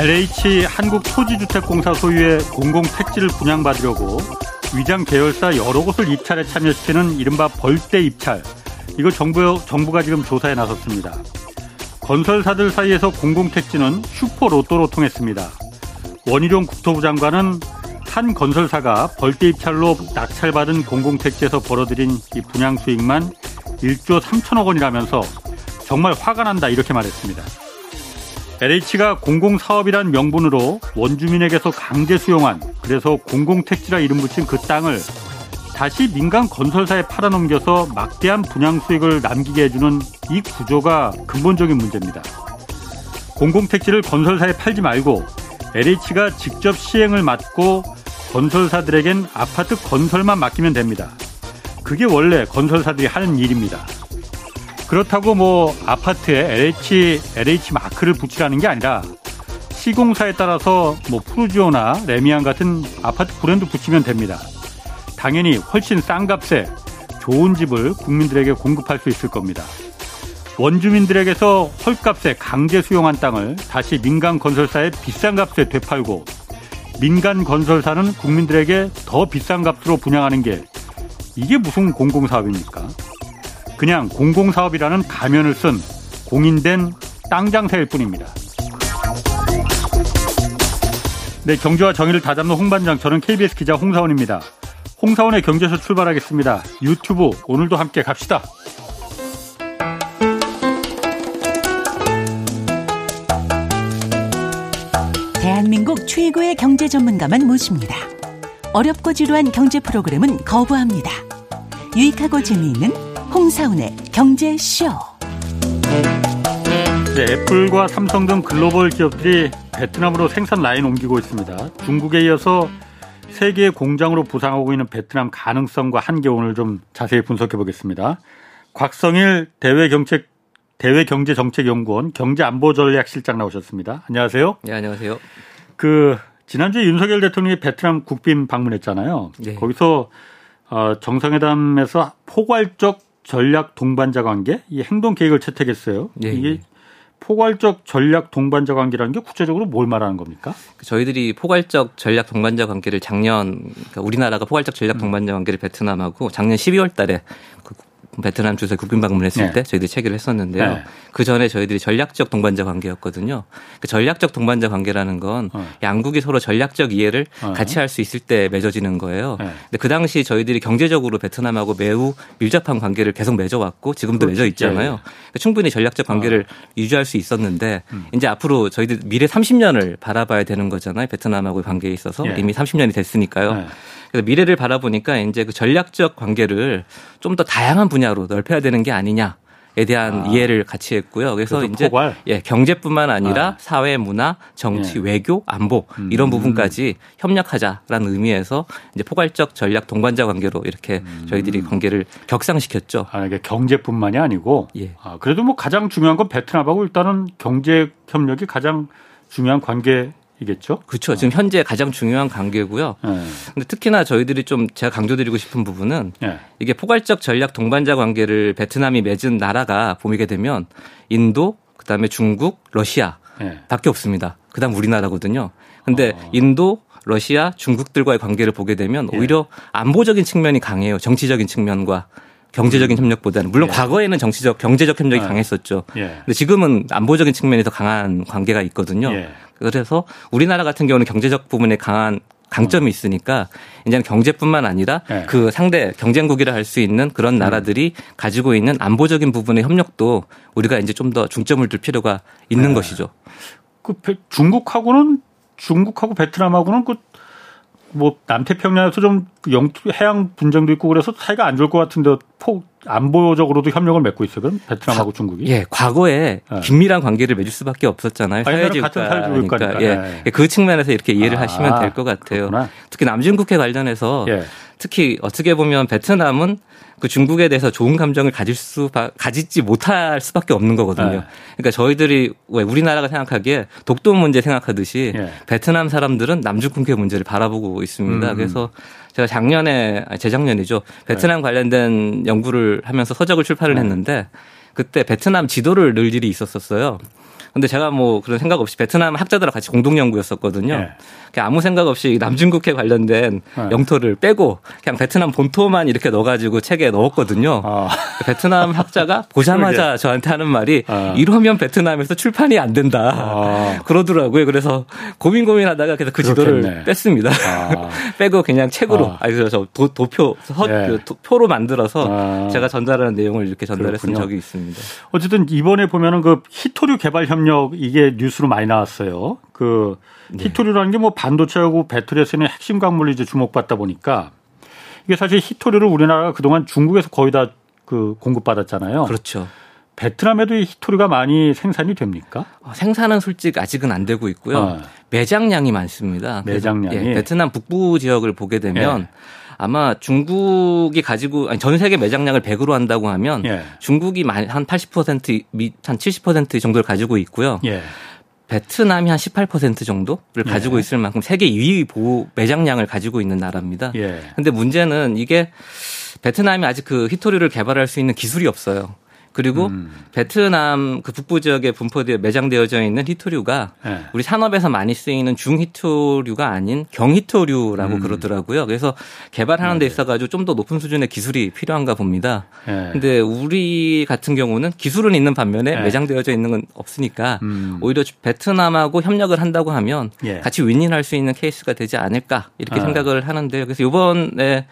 LH 한국토지주택공사 소유의 공공택지를 분양받으려고 위장 계열사 여러 곳을 입찰에 참여시키는 이른바 벌떼 입찰. 이거 정부, 정부가 지금 조사에 나섰습니다. 건설사들 사이에서 공공택지는 슈퍼 로또로 통했습니다. 원희룡 국토부 장관은 한 건설사가 벌떼 입찰로 낙찰받은 공공택지에서 벌어들인 이 분양 수익만 1조 3천억 원이라면서 정말 화가 난다 이렇게 말했습니다. LH가 공공사업이란 명분으로 원주민에게서 강제 수용한 그래서 공공택지라 이름 붙인 그 땅을 다시 민간 건설사에 팔아넘겨서 막대한 분양 수익을 남기게 해주는 이 구조가 근본적인 문제입니다. 공공택지를 건설사에 팔지 말고 LH가 직접 시행을 맡고 건설사들에겐 아파트 건설만 맡기면 됩니다. 그게 원래 건설사들이 하는 일입니다. 그렇다고 뭐 아파트에 LH, LH 마크를 붙이라는 게 아니라 시공사에 따라서 뭐 푸르지오나 레미안 같은 아파트 브랜드 붙이면 됩니다. 당연히 훨씬 싼 값에 좋은 집을 국민들에게 공급할 수 있을 겁니다. 원주민들에게서 헐값에 강제 수용한 땅을 다시 민간 건설사에 비싼 값에 되팔고 민간 건설사는 국민들에게 더 비싼 값으로 분양하는 게 이게 무슨 공공사업입니까? 그냥 공공사업이라는 가면을 쓴 공인된 땅 장사일 뿐입니다. 네, 경제와 정의를 다잡는 홍반장, 저는 KBS 기자 홍사원입니다. 홍사원의 경제쇼 출발하겠습니다. 유튜브 오늘도 함께 갑시다. 대한민국 최고의 경제 전문가만 모십니다. 어렵고 지루한 경제 프로그램은 거부합니다. 유익하고 재미있는 홍사운의 경제쇼. 네, 애플과 삼성 등 글로벌 기업들이 베트남으로 생산 라인 옮기고 있습니다. 중국에 이어서 세계 공장으로 부상하고 있는 베트남 가능성과 한계 오늘 좀 자세히 분석해 보겠습니다. 곽성일 대외경책 대외경제정책연구원 경제안보전략실장 나오셨습니다. 안녕하세요. 네, 안녕하세요. 그 지난주에 윤석열 대통령이 베트남 국빈 방문했잖아요. 네. 거기서 어, 정상회담에서 포괄적 전략 동반자 관계 이 행동 계획을 채택했어요. 네. 이게 포괄적 전략 동반자 관계라는 게 구체적으로 뭘 말하는 겁니까? 저희들이 포괄적 전략 동반자 관계를 작년 그러니까 우리나라가 포괄적 전략 음. 동반자 관계를 베트남하고 작년 12월 달에 그 베트남 주재 국빈 방문했을 네. 때 저희들이 체결을 했었는데요. 네. 그 전에 저희들이 전략적 동반자 관계였거든요. 그 전략적 동반자 관계라는 건 어. 양국이 서로 전략적 이해를 어. 같이 할 수 있을 때 맺어지는 거예요. 네. 근데 그 당시 저희들이 경제적으로 베트남하고 매우 밀접한 관계를 계속 맺어왔고 지금도 그렇지. 맺어 있잖아요. 예, 예. 그러니까 충분히 전략적 관계를 어. 유지할 수 있었는데 음. 이제 앞으로 저희들 미래 30년을 바라봐야 되는 거잖아요. 베트남하고 관계에 있어서 예. 이미 30년이 됐으니까요. 네. 그래서 미래를 바라보니까 이제 그 전략적 관계를 좀 더 다양한 분야로 넓혀야 되는 게 아니냐. 에 대한 아. 이해를 같이 했고요. 그래서 이제 포괄? 예, 경제뿐만 아니라 아. 사회, 문화, 정치, 예. 외교, 안보 음. 이런 부분까지 협력하자라는 의미에서 이제 포괄적 전략 동반자 관계로 이렇게 음. 저희들이 관계를 격상시켰죠. 아, 이게 경제뿐만이 아니고 예. 아, 그래도 뭐 가장 중요한 건 베트남하고 일단은 경제 협력이 가장 중요한 관계 이겠죠? 그렇죠. 지금 현재 가장 중요한 관계고요. 네. 근데 특히나 저희들이 좀 제가 강조드리고 싶은 부분은 네. 이게 포괄적 전략 동반자 관계를 베트남이 맺은 나라가 보게 되면 인도, 그다음에 중국, 러시아 네. 밖에 없습니다. 그다음 우리나라거든요. 근데 어. 인도, 러시아, 중국들과의 관계를 보게 되면 예. 오히려 안보적인 측면이 강해요. 정치적인 측면과 경제적인 음. 협력보다는 물론 예. 과거에는 정치적 경제적 협력이 예. 강했었죠. 예. 근데 지금은 안보적인 측면이 더 강한 관계가 있거든요. 예. 그래서 우리나라 같은 경우는 경제적 부분에 강한 강점이 음. 있으니까 이제는 경제뿐만 아니라 네. 그 상대 경쟁국이라 할 수 있는 그런 음. 나라들이 가지고 있는 안보적인 부분의 협력도 우리가 이제 좀 더 중점을 둘 필요가 있는 네. 것이죠. 그 중국하고는 중국하고 베트남하고는 그 뭐 남태평양 에서 좀 영토 해양 분쟁도 있고 그래서 사이가 안 좋을 것 같은데 폭 안보적으로도 협력을 맺고 있어요. 그럼 베트남하고 과, 중국이? 예, 과거에 네. 긴밀한 관계를 맺을 수밖에 없었잖아요. 사회주의니까. 예, 예, 그 측면에서 이렇게 이해를 아, 하시면 될 것 같아요. 그렇구나. 특히 남중국해 관련해서 예. 특히 어떻게 보면 베트남은 그 중국에 대해서 좋은 감정을 가질 수 가지지 못할 수밖에 없는 거거든요. 네. 그러니까 저희들이 왜 우리나라가 생각하기에 독도 문제 생각하듯이 네. 베트남 사람들은 남중국해 문제를 바라보고 있습니다. 음. 그래서 제가 작년에 재작년이죠. 베트남 네. 관련된 연구를 하면서 서적을 출판을 네. 했는데 그때 베트남 지도를 늘 일이 있었었어요. 근데 제가 뭐 그런 생각 없이 베트남 학자들과 같이 공동 연구였었거든요. 네. 아무 생각 없이 남중국해 관련된 네. 영토를 빼고 그냥 베트남 본토만 이렇게 넣어가지고 책에 넣었거든요. 아. 베트남 학자가 보자마자 저한테 하는 말이 아. 이러면 베트남에서 출판이 안 된다. 아. 그러더라고요. 그래서 고민 고민하다가 그래서 그 지도를 그렇겠네. 뺐습니다. 아. 빼고 그냥 책으로 아. 그래서 도, 도표 서, 네. 그 도, 표로 만들어서 아. 제가 전달하는 내용을 이렇게 전달했던 적이 있습니다. 어쨌든 이번에 보면은 그 히토류 개발 협력 이게 뉴스로 많이 나왔어요. 그 네. 히토류라는 게 뭐 반도체하고 배터리에 쓰는 핵심 광물이 이제 주목받다 보니까 이게 사실 히토류를 우리나라가 그동안 중국에서 거의 다 그 공급받았잖아요. 그렇죠. 베트남에도 이 히토류가 많이 생산이 됩니까? 어, 생산은 솔직 아직은 안 되고 있고요. 어. 매장량이 많습니다. 매장량이 예, 베트남 북부 지역을 보게 되면 예. 아마 중국이 가지고 아니 전 세계 매장량을 100으로 한다고 하면 예. 중국이 한 80%, 한 70% 정도를 가지고 있고요. 예. 베트남이 한 18% 정도를 예. 가지고 있을 만큼 세계 2위 보호 매장량을 가지고 있는 나라입니다. 예. 근데 문제는 이게 베트남이 아직 그 히토리를 개발할 수 있는 기술이 없어요. 그리고 음. 베트남 그 북부 지역에 분포되어 매장되어져 있는 히토류가 네. 우리 산업에서 많이 쓰이는 중히토류가 아닌 경히토류라고 음. 그러더라고요. 그래서 개발하는 데 네. 있어 가지고 좀 더 높은 수준의 기술이 필요한가 봅니다. 네. 근데 우리 같은 경우는 기술은 있는 반면에 네. 매장되어져 있는 건 없으니까 음. 오히려 베트남하고 협력을 한다고 하면 예. 같이 윈윈할 수 있는 케이스가 되지 않을까 이렇게 아. 생각을 하는데요. 그래서 이번에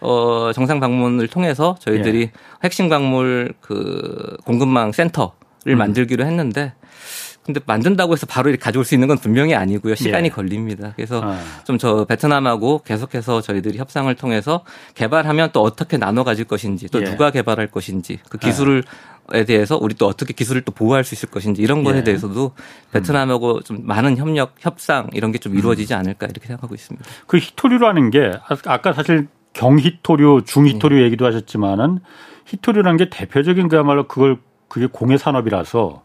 어 정상 방문을 통해서 저희들이 예. 핵심 광물 그 공급망 센터를 음. 만들기로 했는데 근데 만든다고 해서 바로 이렇게 가져올 수 있는 건 분명히 아니고요. 시간이 예. 걸립니다. 그래서 아. 좀저 베트남하고 계속해서 저희들이 협상을 통해서 개발하면 또 어떻게 나눠 가질 것인지 또 예. 누가 개발할 것인지 그 아. 기술을 에 대해서 우리 또 어떻게 기술을 또 보호할 수 있을 것인지 이런 것에 예. 대해서도 베트남하고 음. 좀 많은 협력, 협상 이런 게 좀 이루어지지 않을까 이렇게 생각하고 있습니다. 그 히토류라는 게 아, 아까 사실 경히토류, 중히토류 네. 얘기도 하셨지만은 히토류라는 게 대표적인 그야말로 그걸 그게 공해 산업이라서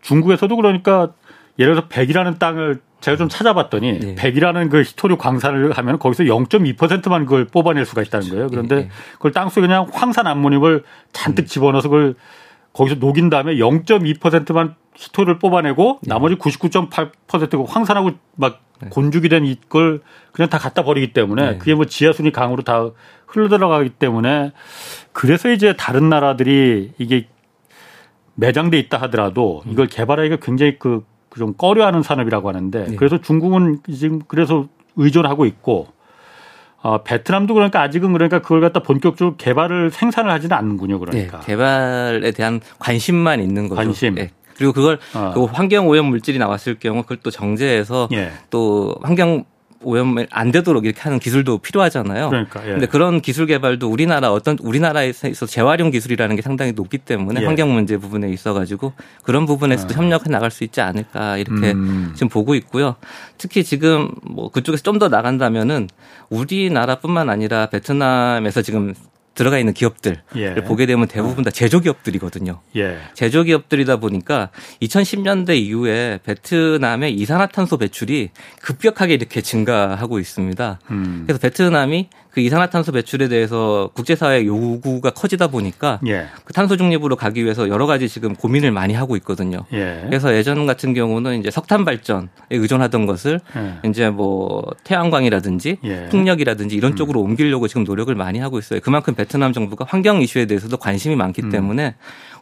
중국에서도 그러니까 예를 들어서 백이라는 땅을 제가 좀 찾아봤더니 네. 백이라는 그 히토류 광산을 하면 거기서 0.2%만 그걸 뽑아낼 수가 있다는 거예요. 그런데 네. 그걸 땅속에 그냥 황산 암모늄을 잔뜩 음. 집어넣어서 그걸 거기서 녹인 다음에 0.2%만 히토를 뽑아내고 네. 나머지 99.8%가 황산하고 막 네. 곤죽이 된 이걸 그냥 다 갖다 버리기 때문에 네. 그게 뭐 지하순이 강으로 다 흘러 들어가기 때문에 그래서 이제 다른 나라들이 이게 매장돼 있다 하더라도 음. 이걸 개발하기가 굉장히 그 좀 꺼려하는 산업이라고 하는데 네. 그래서 중국은 지금 그래서 의존하고 있고 어, 베트남도 그러니까 아직은 그러니까 그걸 갖다 본격적으로 개발을 생산을 하지는 않는군요. 그러니까 네, 개발에 대한 관심만 있는 거죠. 관심. 네. 그리고 그걸 어. 그 환경 오염 물질이 나왔을 경우 그걸 또 정제해서 예. 또 환경 오염 안 되도록 이렇게 하는 기술도 필요하잖아요. 그러니까. 예. 근데 그런 기술 개발도 우리나라 어떤 우리나라에서 재활용 기술이라는 게 상당히 높기 때문에 예. 환경 문제 부분에 있어 가지고 그런 부분에서도 아. 협력해 나갈 수 있지 않을까 이렇게 음. 지금 보고 있고요. 특히 지금 뭐 그쪽에서 좀 더 나간다면은 우리나라뿐만 아니라 베트남에서 지금 들어가 있는 기업들을 예. 보게 되면 대부분 다 제조 기업들이거든요. 예. 제조 기업들이다 보니까 2010년대 이후에 베트남의 이산화탄소 배출이 급격하게 이렇게 증가하고 있습니다. 음. 그래서 베트남이 그 이산화탄소 배출에 대해서 국제사회 요구가 커지다 보니까 예. 그 탄소 중립으로 가기 위해서 여러 가지 지금 고민을 많이 하고 있거든요. 예. 그래서 예전 같은 경우는 이제 석탄 발전에 의존하던 것을 예. 이제 뭐 태양광이라든지 예. 풍력이라든지 이런 음. 쪽으로 옮기려고 지금 노력을 많이 하고 있어요. 그만큼 베트남 정부가 환경 이슈에 대해서도 관심이 많기 음. 때문에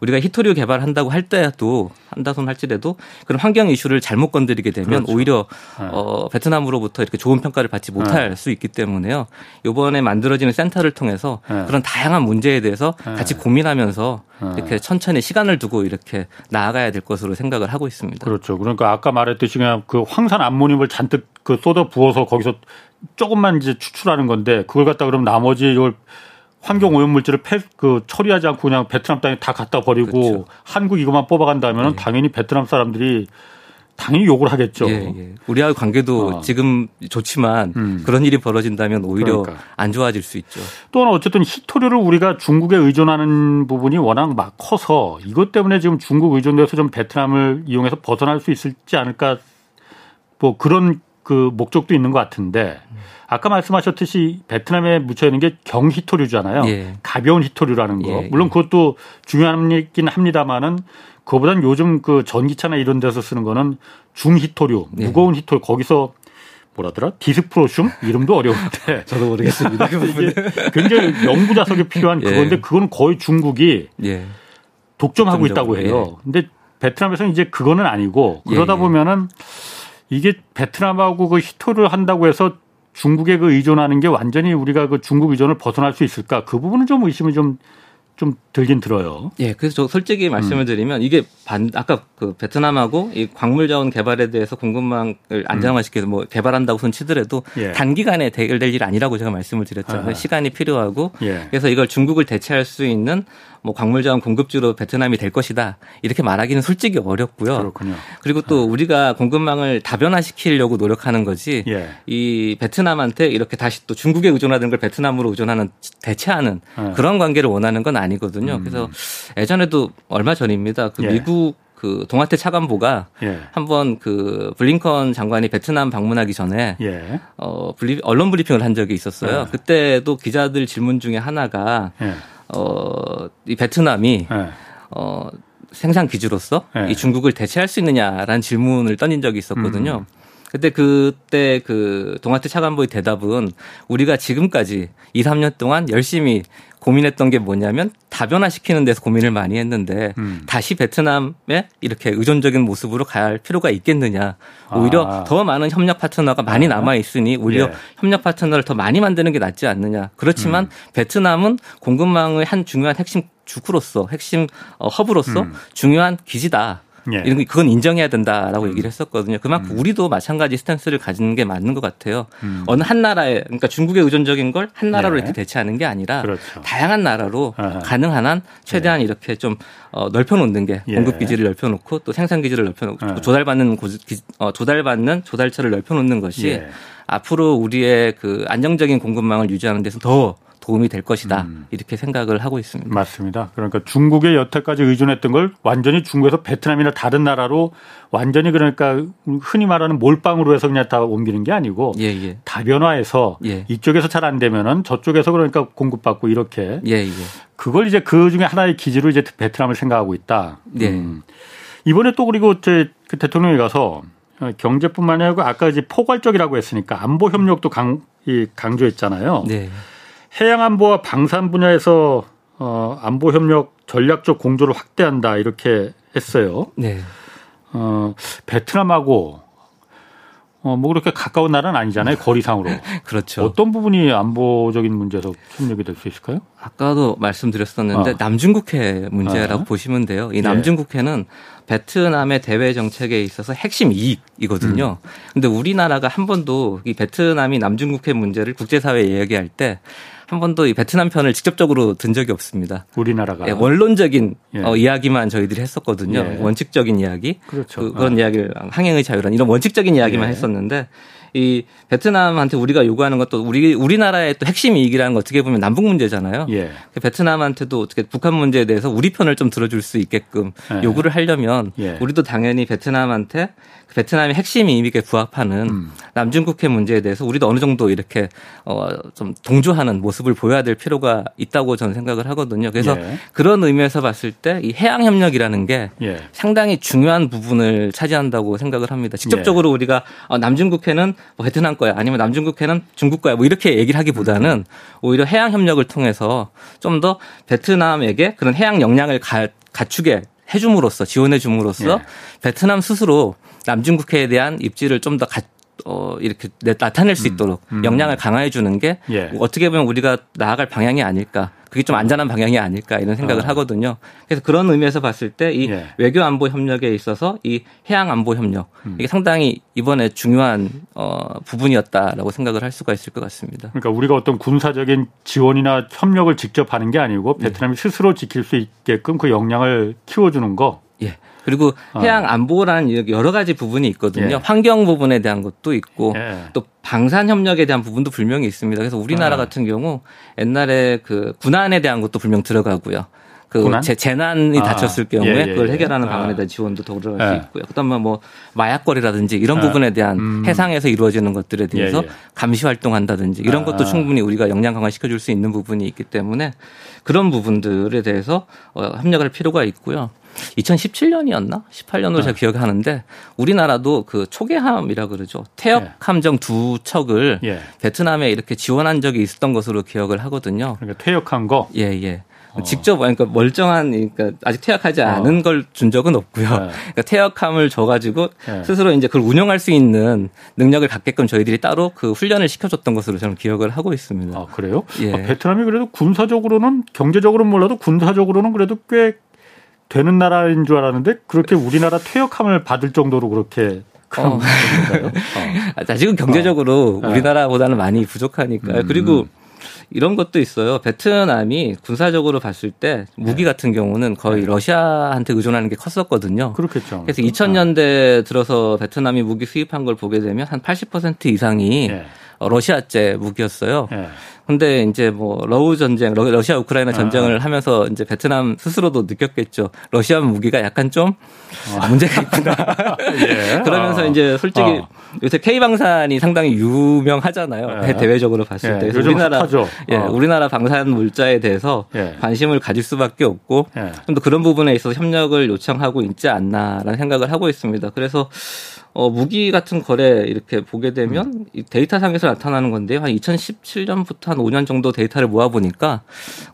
우리가 히토류 개발한다고 할 때도 한다손 할지라도 그런 환경 이슈를 잘못 건드리게 되면 그렇죠. 오히려 네. 어, 베트남으로부터 이렇게 좋은 평가를 받지 못할 네. 수 있기 때문에요. 이번에 만들어지는 센터를 통해서 네. 그런 다양한 문제에 대해서 네. 같이 고민하면서 네. 이렇게 천천히 시간을 두고 이렇게 나아가야 될 것으로 생각을 하고 있습니다. 그렇죠. 그러니까 아까 말했듯이 그냥 그 황산 암모늄을 잔뜩 그 쏟아 부어서 거기서 조금만 이제 추출하는 건데 그걸 갖다 그러면 나머지 이걸 환경 오염 물질을 패, 그 처리하지 않고 그냥 베트남 땅에 다 갖다 버리고 그렇죠. 한국 이것만 뽑아간다면 네. 당연히 베트남 사람들이 당연히 욕을 하겠죠. 예, 예. 우리와의 관계도 어. 지금 좋지만 음. 그런 일이 벌어진다면 오히려 그러니까. 안 좋아질 수 있죠. 또는 어쨌든 히토류를 우리가 중국에 의존하는 부분이 워낙 막 커서 이것 때문에 지금 중국 의존돼서 좀 베트남을 이용해서 벗어날 수 있을지 않을까 뭐 그런 그 목적도 있는 것 같은데 아까 말씀하셨듯이 베트남에 묻혀 있는 게 경히토류잖아요. 예. 가벼운 히토류라는 거. 예, 물론 그것도 중요하긴 합니다만은 그거보다는 요즘 그 전기차나 이런 데서 쓰는 거는 중히토류, 예. 무거운 히토류 거기서 뭐라더라? 디스프로슘? 이름도 어려운데. 저도 모르겠습니다. 그 이게 굉장히 연구 자석이 필요한 예. 그건데 그거는 거의 중국이 예. 독점하고 있다고 해요. 예. 근데 베트남에서는 이제 그거는 아니고 그러다 보면은 이게 베트남하고 그 히토를 한다고 해서 중국에 그 의존하는 게 완전히 우리가 그 중국 의존을 벗어날 수 있을까? 그 부분은 좀 의심이 좀 좀 들긴 들어요. 예, 그래서 저 솔직히 말씀을 음. 드리면 이게 반 아까 그 베트남하고 이 광물 자원 개발에 대해서 공급망을 안정화시켜서 뭐 개발한다고 손 치더라도 예. 단기간에 해결될 일 아니라고 제가 말씀을 드렸잖아요. 아. 시간이 필요하고 예. 그래서 이걸 중국을 대체할 수 있는 뭐 광물 자원 공급주로 베트남이 될 것이다 이렇게 말하기는 솔직히 어렵고요. 그렇군요. 그리고 또 네. 우리가 공급망을 다변화시키려고 노력하는 거지 예. 이 베트남한테 이렇게 다시 또 중국에 의존하던 걸 베트남으로 의존하는 대체하는 예. 그런 관계를 원하는 건 아니 거든요. 음. 그래서 예전에도 얼마 전입니다. 그 예. 미국 그 동아태 차관보가 예. 한번 그 블링컨 장관이 베트남 방문하기 전에 예. 어 블리, 언론 브리핑을 한 적이 있었어요. 예. 그때도 기자들 질문 중에 하나가 예. 어, 이 베트남이 네. 어, 생산 기지로서 네. 이 중국을 대체할 수 있느냐라는 질문을 던진 적이 있었거든요. 음. 그때 그때 그 동아태 차관보의 대답은 우리가 지금까지 2, 3년 동안 열심히 고민했던 게 뭐냐면 다변화시키는 데서 고민을 많이 했는데 음. 다시 베트남에 이렇게 의존적인 모습으로 가야 할 필요가 있겠느냐. 오히려 아. 더 많은 협력 파트너가 많이 아. 남아 있으니 오히려 예. 협력 파트너를 더 많이 만드는 게 낫지 않느냐. 그렇지만 음. 베트남은 공급망의 한 중요한 핵심 축으로서 핵심 어, 허브로서 음. 중요한 기지다. 예. 이런 게 그건 인정해야 된다라고 음. 얘기를 했었거든요. 그만큼 음. 우리도 마찬가지 stance를 가지는 게 맞는 것 같아요. 음. 어느 한 나라에 그러니까 중국에 의존적인 걸 한 나라로 예. 이렇게 대체하는 게 아니라 그렇죠. 다양한 나라로 아하. 가능한 한 최대한 예. 이렇게 좀 어, 넓혀놓는 게 예. 공급 기지를 넓혀놓고 또 생산 기지를 넓혀놓고 예. 조달받는 고지, 어, 조달받는 조달처를 넓혀놓는 것이 예. 앞으로 우리의 그 안정적인 공급망을 유지하는 데서 더 도움이 될 것이다 음. 이렇게 생각을 하고 있습니다. 맞습니다. 그러니까 중국에 여태까지 의존했던 걸 완전히 중국에서 베트남이나 다른 나라로 완전히 그러니까 흔히 말하는 몰빵으로 해서 그냥 다 옮기는 게 아니고 예, 예. 다변화해서 예. 이쪽에서 잘 안 되면은 저쪽에서 그러니까 공급받고 이렇게 예, 예. 그걸 이제 그 중에 하나의 기지로 이제 베트남을 생각하고 있다. 예. 음. 이번에 또 그리고 제 그 대통령이 가서 경제뿐만 아니라 아까 이제 포괄적이라고 했으니까 안보 협력도 강, 이 강조했잖아요. 네. 해양 안보와 방산 분야에서 어, 안보 협력 전략적 공조를 확대한다 이렇게 했어요. 네. 어, 베트남하고 어, 뭐 그렇게 가까운 나라는 아니잖아요. 거리상으로. 그렇죠. 어떤 부분이 안보적인 문제에서 협력이 될 수 있을까요? 아까도 말씀드렸었는데 어. 남중국해 문제라고 어. 보시면 돼요. 이 예. 남중국해는 베트남의 대외 정책에 있어서 핵심 이익이거든요. 음. 근데 우리나라가 한 번도 이 베트남이 남중국해 문제를 국제사회에 이야기할 때 한 번도 이 베트남 편을 직접적으로 든 적이 없습니다. 우리나라가 예, 원론적인 예. 어, 이야기만 저희들이 했었거든요. 예. 원칙적인 이야기, 그렇죠. 그, 그런 아. 이야기를 항행의 자유란 이런 원칙적인 이야기만 예. 했었는데 이 베트남한테 우리가 요구하는 것도 우리 우리나라의 또 핵심 이익이라는 거 어떻게 보면 남북 문제잖아요. 예. 그 베트남한테도 어떻게 북한 문제에 대해서 우리 편을 좀 들어줄 수 있게끔 예. 요구를 하려면 예. 우리도 당연히 베트남한테 베트남의 핵심 이익에 부합하는 음. 남중국해 문제에 대해서 우리도 어느 정도 이렇게 어좀 동조하는 모습을 보여야 될 필요가 있다고 저는 생각을 하거든요. 그래서 예. 그런 의미에서 봤을 때 이 해양 협력이라는 게 예. 상당히 중요한 부분을 차지한다고 생각을 합니다. 직접적으로 예. 우리가 어, 남중국해는 뭐 베트남 거야 아니면 남중국해는 중국 거야 뭐 이렇게 얘기를 하기보다는 음. 오히려 해양 협력을 통해서 좀 더 베트남에게 그런 해양 역량을 가, 갖추게 해줌으로써 지원해 줌으로써 예. 베트남 스스로 남중국해에 대한 입지를 좀더 어, 이렇게 나타낼 수 음. 있도록 음. 역량을 강화해 주는 게 예. 어떻게 보면 우리가 나아갈 방향이 아닐까. 그게 좀 안전한 방향이 아닐까 이런 생각을 어. 하거든요. 그래서 그런 의미에서 봤을 때이 예. 외교 안보 협력에 있어서 이 해양 안보 협력 음. 이게 상당히 이번에 중요한 어, 부분이었다라고 생각을 할 수가 있을 것 같습니다. 그러니까 우리가 어떤 군사적인 지원이나 협력을 직접 하는 게 아니고 베트남이 예. 스스로 지킬 수 있게끔 그 역량을 키워주는 거. 예. 그리고 어. 해양 안보라는 여러 가지 부분이 있거든요. 예. 환경 부분에 대한 것도 있고 예. 또 방산 협력에 대한 부분도 분명히 있습니다. 그래서 우리나라 어. 같은 경우 옛날에 그 군안에 대한 것도 분명 들어가고요. 그 재, 재난이 아, 닥쳤을 경우에 예, 예, 그걸 예. 해결하는 아. 방안에 대한 지원도 더 들어갈 예. 수 있고요. 그다음에 뭐 마약거리라든지 이런 아. 부분에 대한 음. 해상에서 이루어지는 것들에 대해서 예, 예. 감시 활동한다든지 이런 아. 것도 충분히 우리가 역량 강화시켜 줄 수 있는 부분이 있기 때문에 그런 부분들에 대해서 어, 협력할 필요가 있고요. 2017년이었나? 18년으로 제가 기억하는데 우리나라도 그 초계함이라 그러죠. 태역 예. 함정 두 척을 예. 베트남에 이렇게 지원한 적이 있었던 것으로 기억을 하거든요. 그러니까 퇴역한 거. 예, 예. 직접 그러니까 멀쩡한 그러니까 아직 퇴역하지 않은 걸준 적은 없고요. 네. 그러니까 퇴역함을 줘가지고 네. 스스로 이제 그걸 운영할 수 있는 능력을 갖게끔 저희들이 따로 그 훈련을 시켜줬던 것으로 저는 기억을 하고 있습니다. 아, 그래요? 예. 아, 베트남이 그래도 군사적으로는 경제적으로는 몰라도 군사적으로는 그래도 꽤 되는 나라인 줄 알았는데 그렇게 우리나라 퇴역함을 받을 정도로 그렇게 큰 어. 어. 아직은 경제적으로 어. 우리나라보다는 많이 부족하니까요. 음. 그리고 이런 것도 있어요. 베트남이 군사적으로 봤을 때 무기 네. 같은 경우는 거의 러시아한테 의존하는 게 컸었거든요. 그렇겠죠. 그래서 2000년대 들어서 베트남이 무기 수입한 걸 보게 되면 한 80% 이상이 예. 어, 러시아제 무기였어요. 예. 근데 이제 뭐 러우 전쟁, 러- 러시아 우크라이나 전쟁을 아. 하면서 이제 베트남 스스로도 느꼈겠죠. 러시아 무기가 약간 좀 문제가 있구나. 예. 그러면서 어. 이제 솔직히 어. 요새 K 방산이 상당히 유명하잖아요. 예. 대외적으로 봤을 예, 때. 요즘 우리나라 핫하죠. 예, 어. 우리나라 방산 물자에 대해서 예. 관심을 가질 수밖에 없고 예. 좀더 그런 부분에 있어서 협력을 요청하고 있지 않나라는 생각을 하고 있습니다. 그래서 어, 무기 같은 거래 이렇게 보게 되면 이 데이터상에서 나타나는 건데요. 한 2017년부터 한 5년 정도 데이터를 모아보니까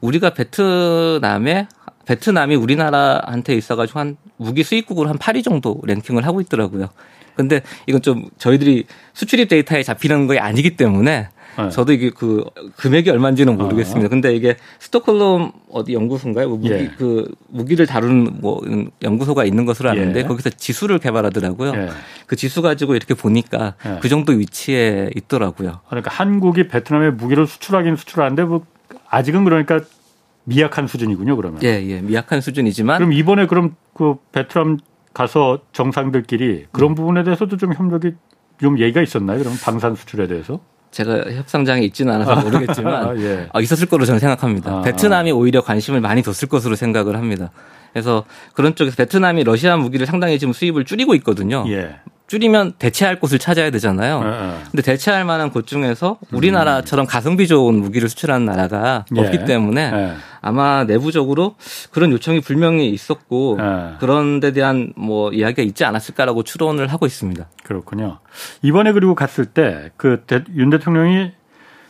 우리가 베트남에 베트남이 우리나라한테 있어가지고 한 무기 수입국으로 한 8위 정도 랭킹을 하고 있더라고요. 근데 이건 좀 저희들이 수출입 데이터에 잡히는 게 아니기 때문에 네. 저도 이게 그 금액이 얼마인지는 모르겠습니다. 근데 이게 스톡홀름 어디 연구소인가요? 뭐 무기 예. 그 무기를 다루는 뭐 연구소가 있는 것으로 아는데 예. 거기서 지수를 개발하더라고요. 예. 그 지수 가지고 이렇게 보니까 예. 그 정도 위치에 있더라고요. 그러니까 한국이 베트남에 무기를 수출하긴 수출하는데 뭐 아직은 그러니까 미약한 수준이군요. 그러면. 예, 예. 미약한 수준이지만 그럼 이번에 그럼 그 베트남 가서 정상들끼리 음. 그런 부분에 대해서도 좀 협력이 좀 얘기가 있었나요? 그럼 방산 수출에 대해서? 제가 협상장에 있지는 않아서 모르겠지만 아, 예. 아, 있었을 거로 저는 생각합니다. 아. 베트남이 오히려 관심을 많이 뒀을 것으로 생각을 합니다. 그래서 그런 쪽에서 베트남이 러시아 무기를 상당히 지금 수입을 줄이고 있거든요. 예. 줄이면 대체할 곳을 찾아야 되잖아요. 예, 예. 근데 대체할 만한 곳 중에서 우리나라처럼 가성비 좋은 무기를 수출하는 나라가 예. 없기 때문에 예. 아마 내부적으로 그런 요청이 분명히 있었고 예. 그런 데 대한 뭐 이야기가 있지 않았을까라고 추론을 하고 있습니다. 그렇군요. 이번에 그리고 갔을 때 그 윤 대통령이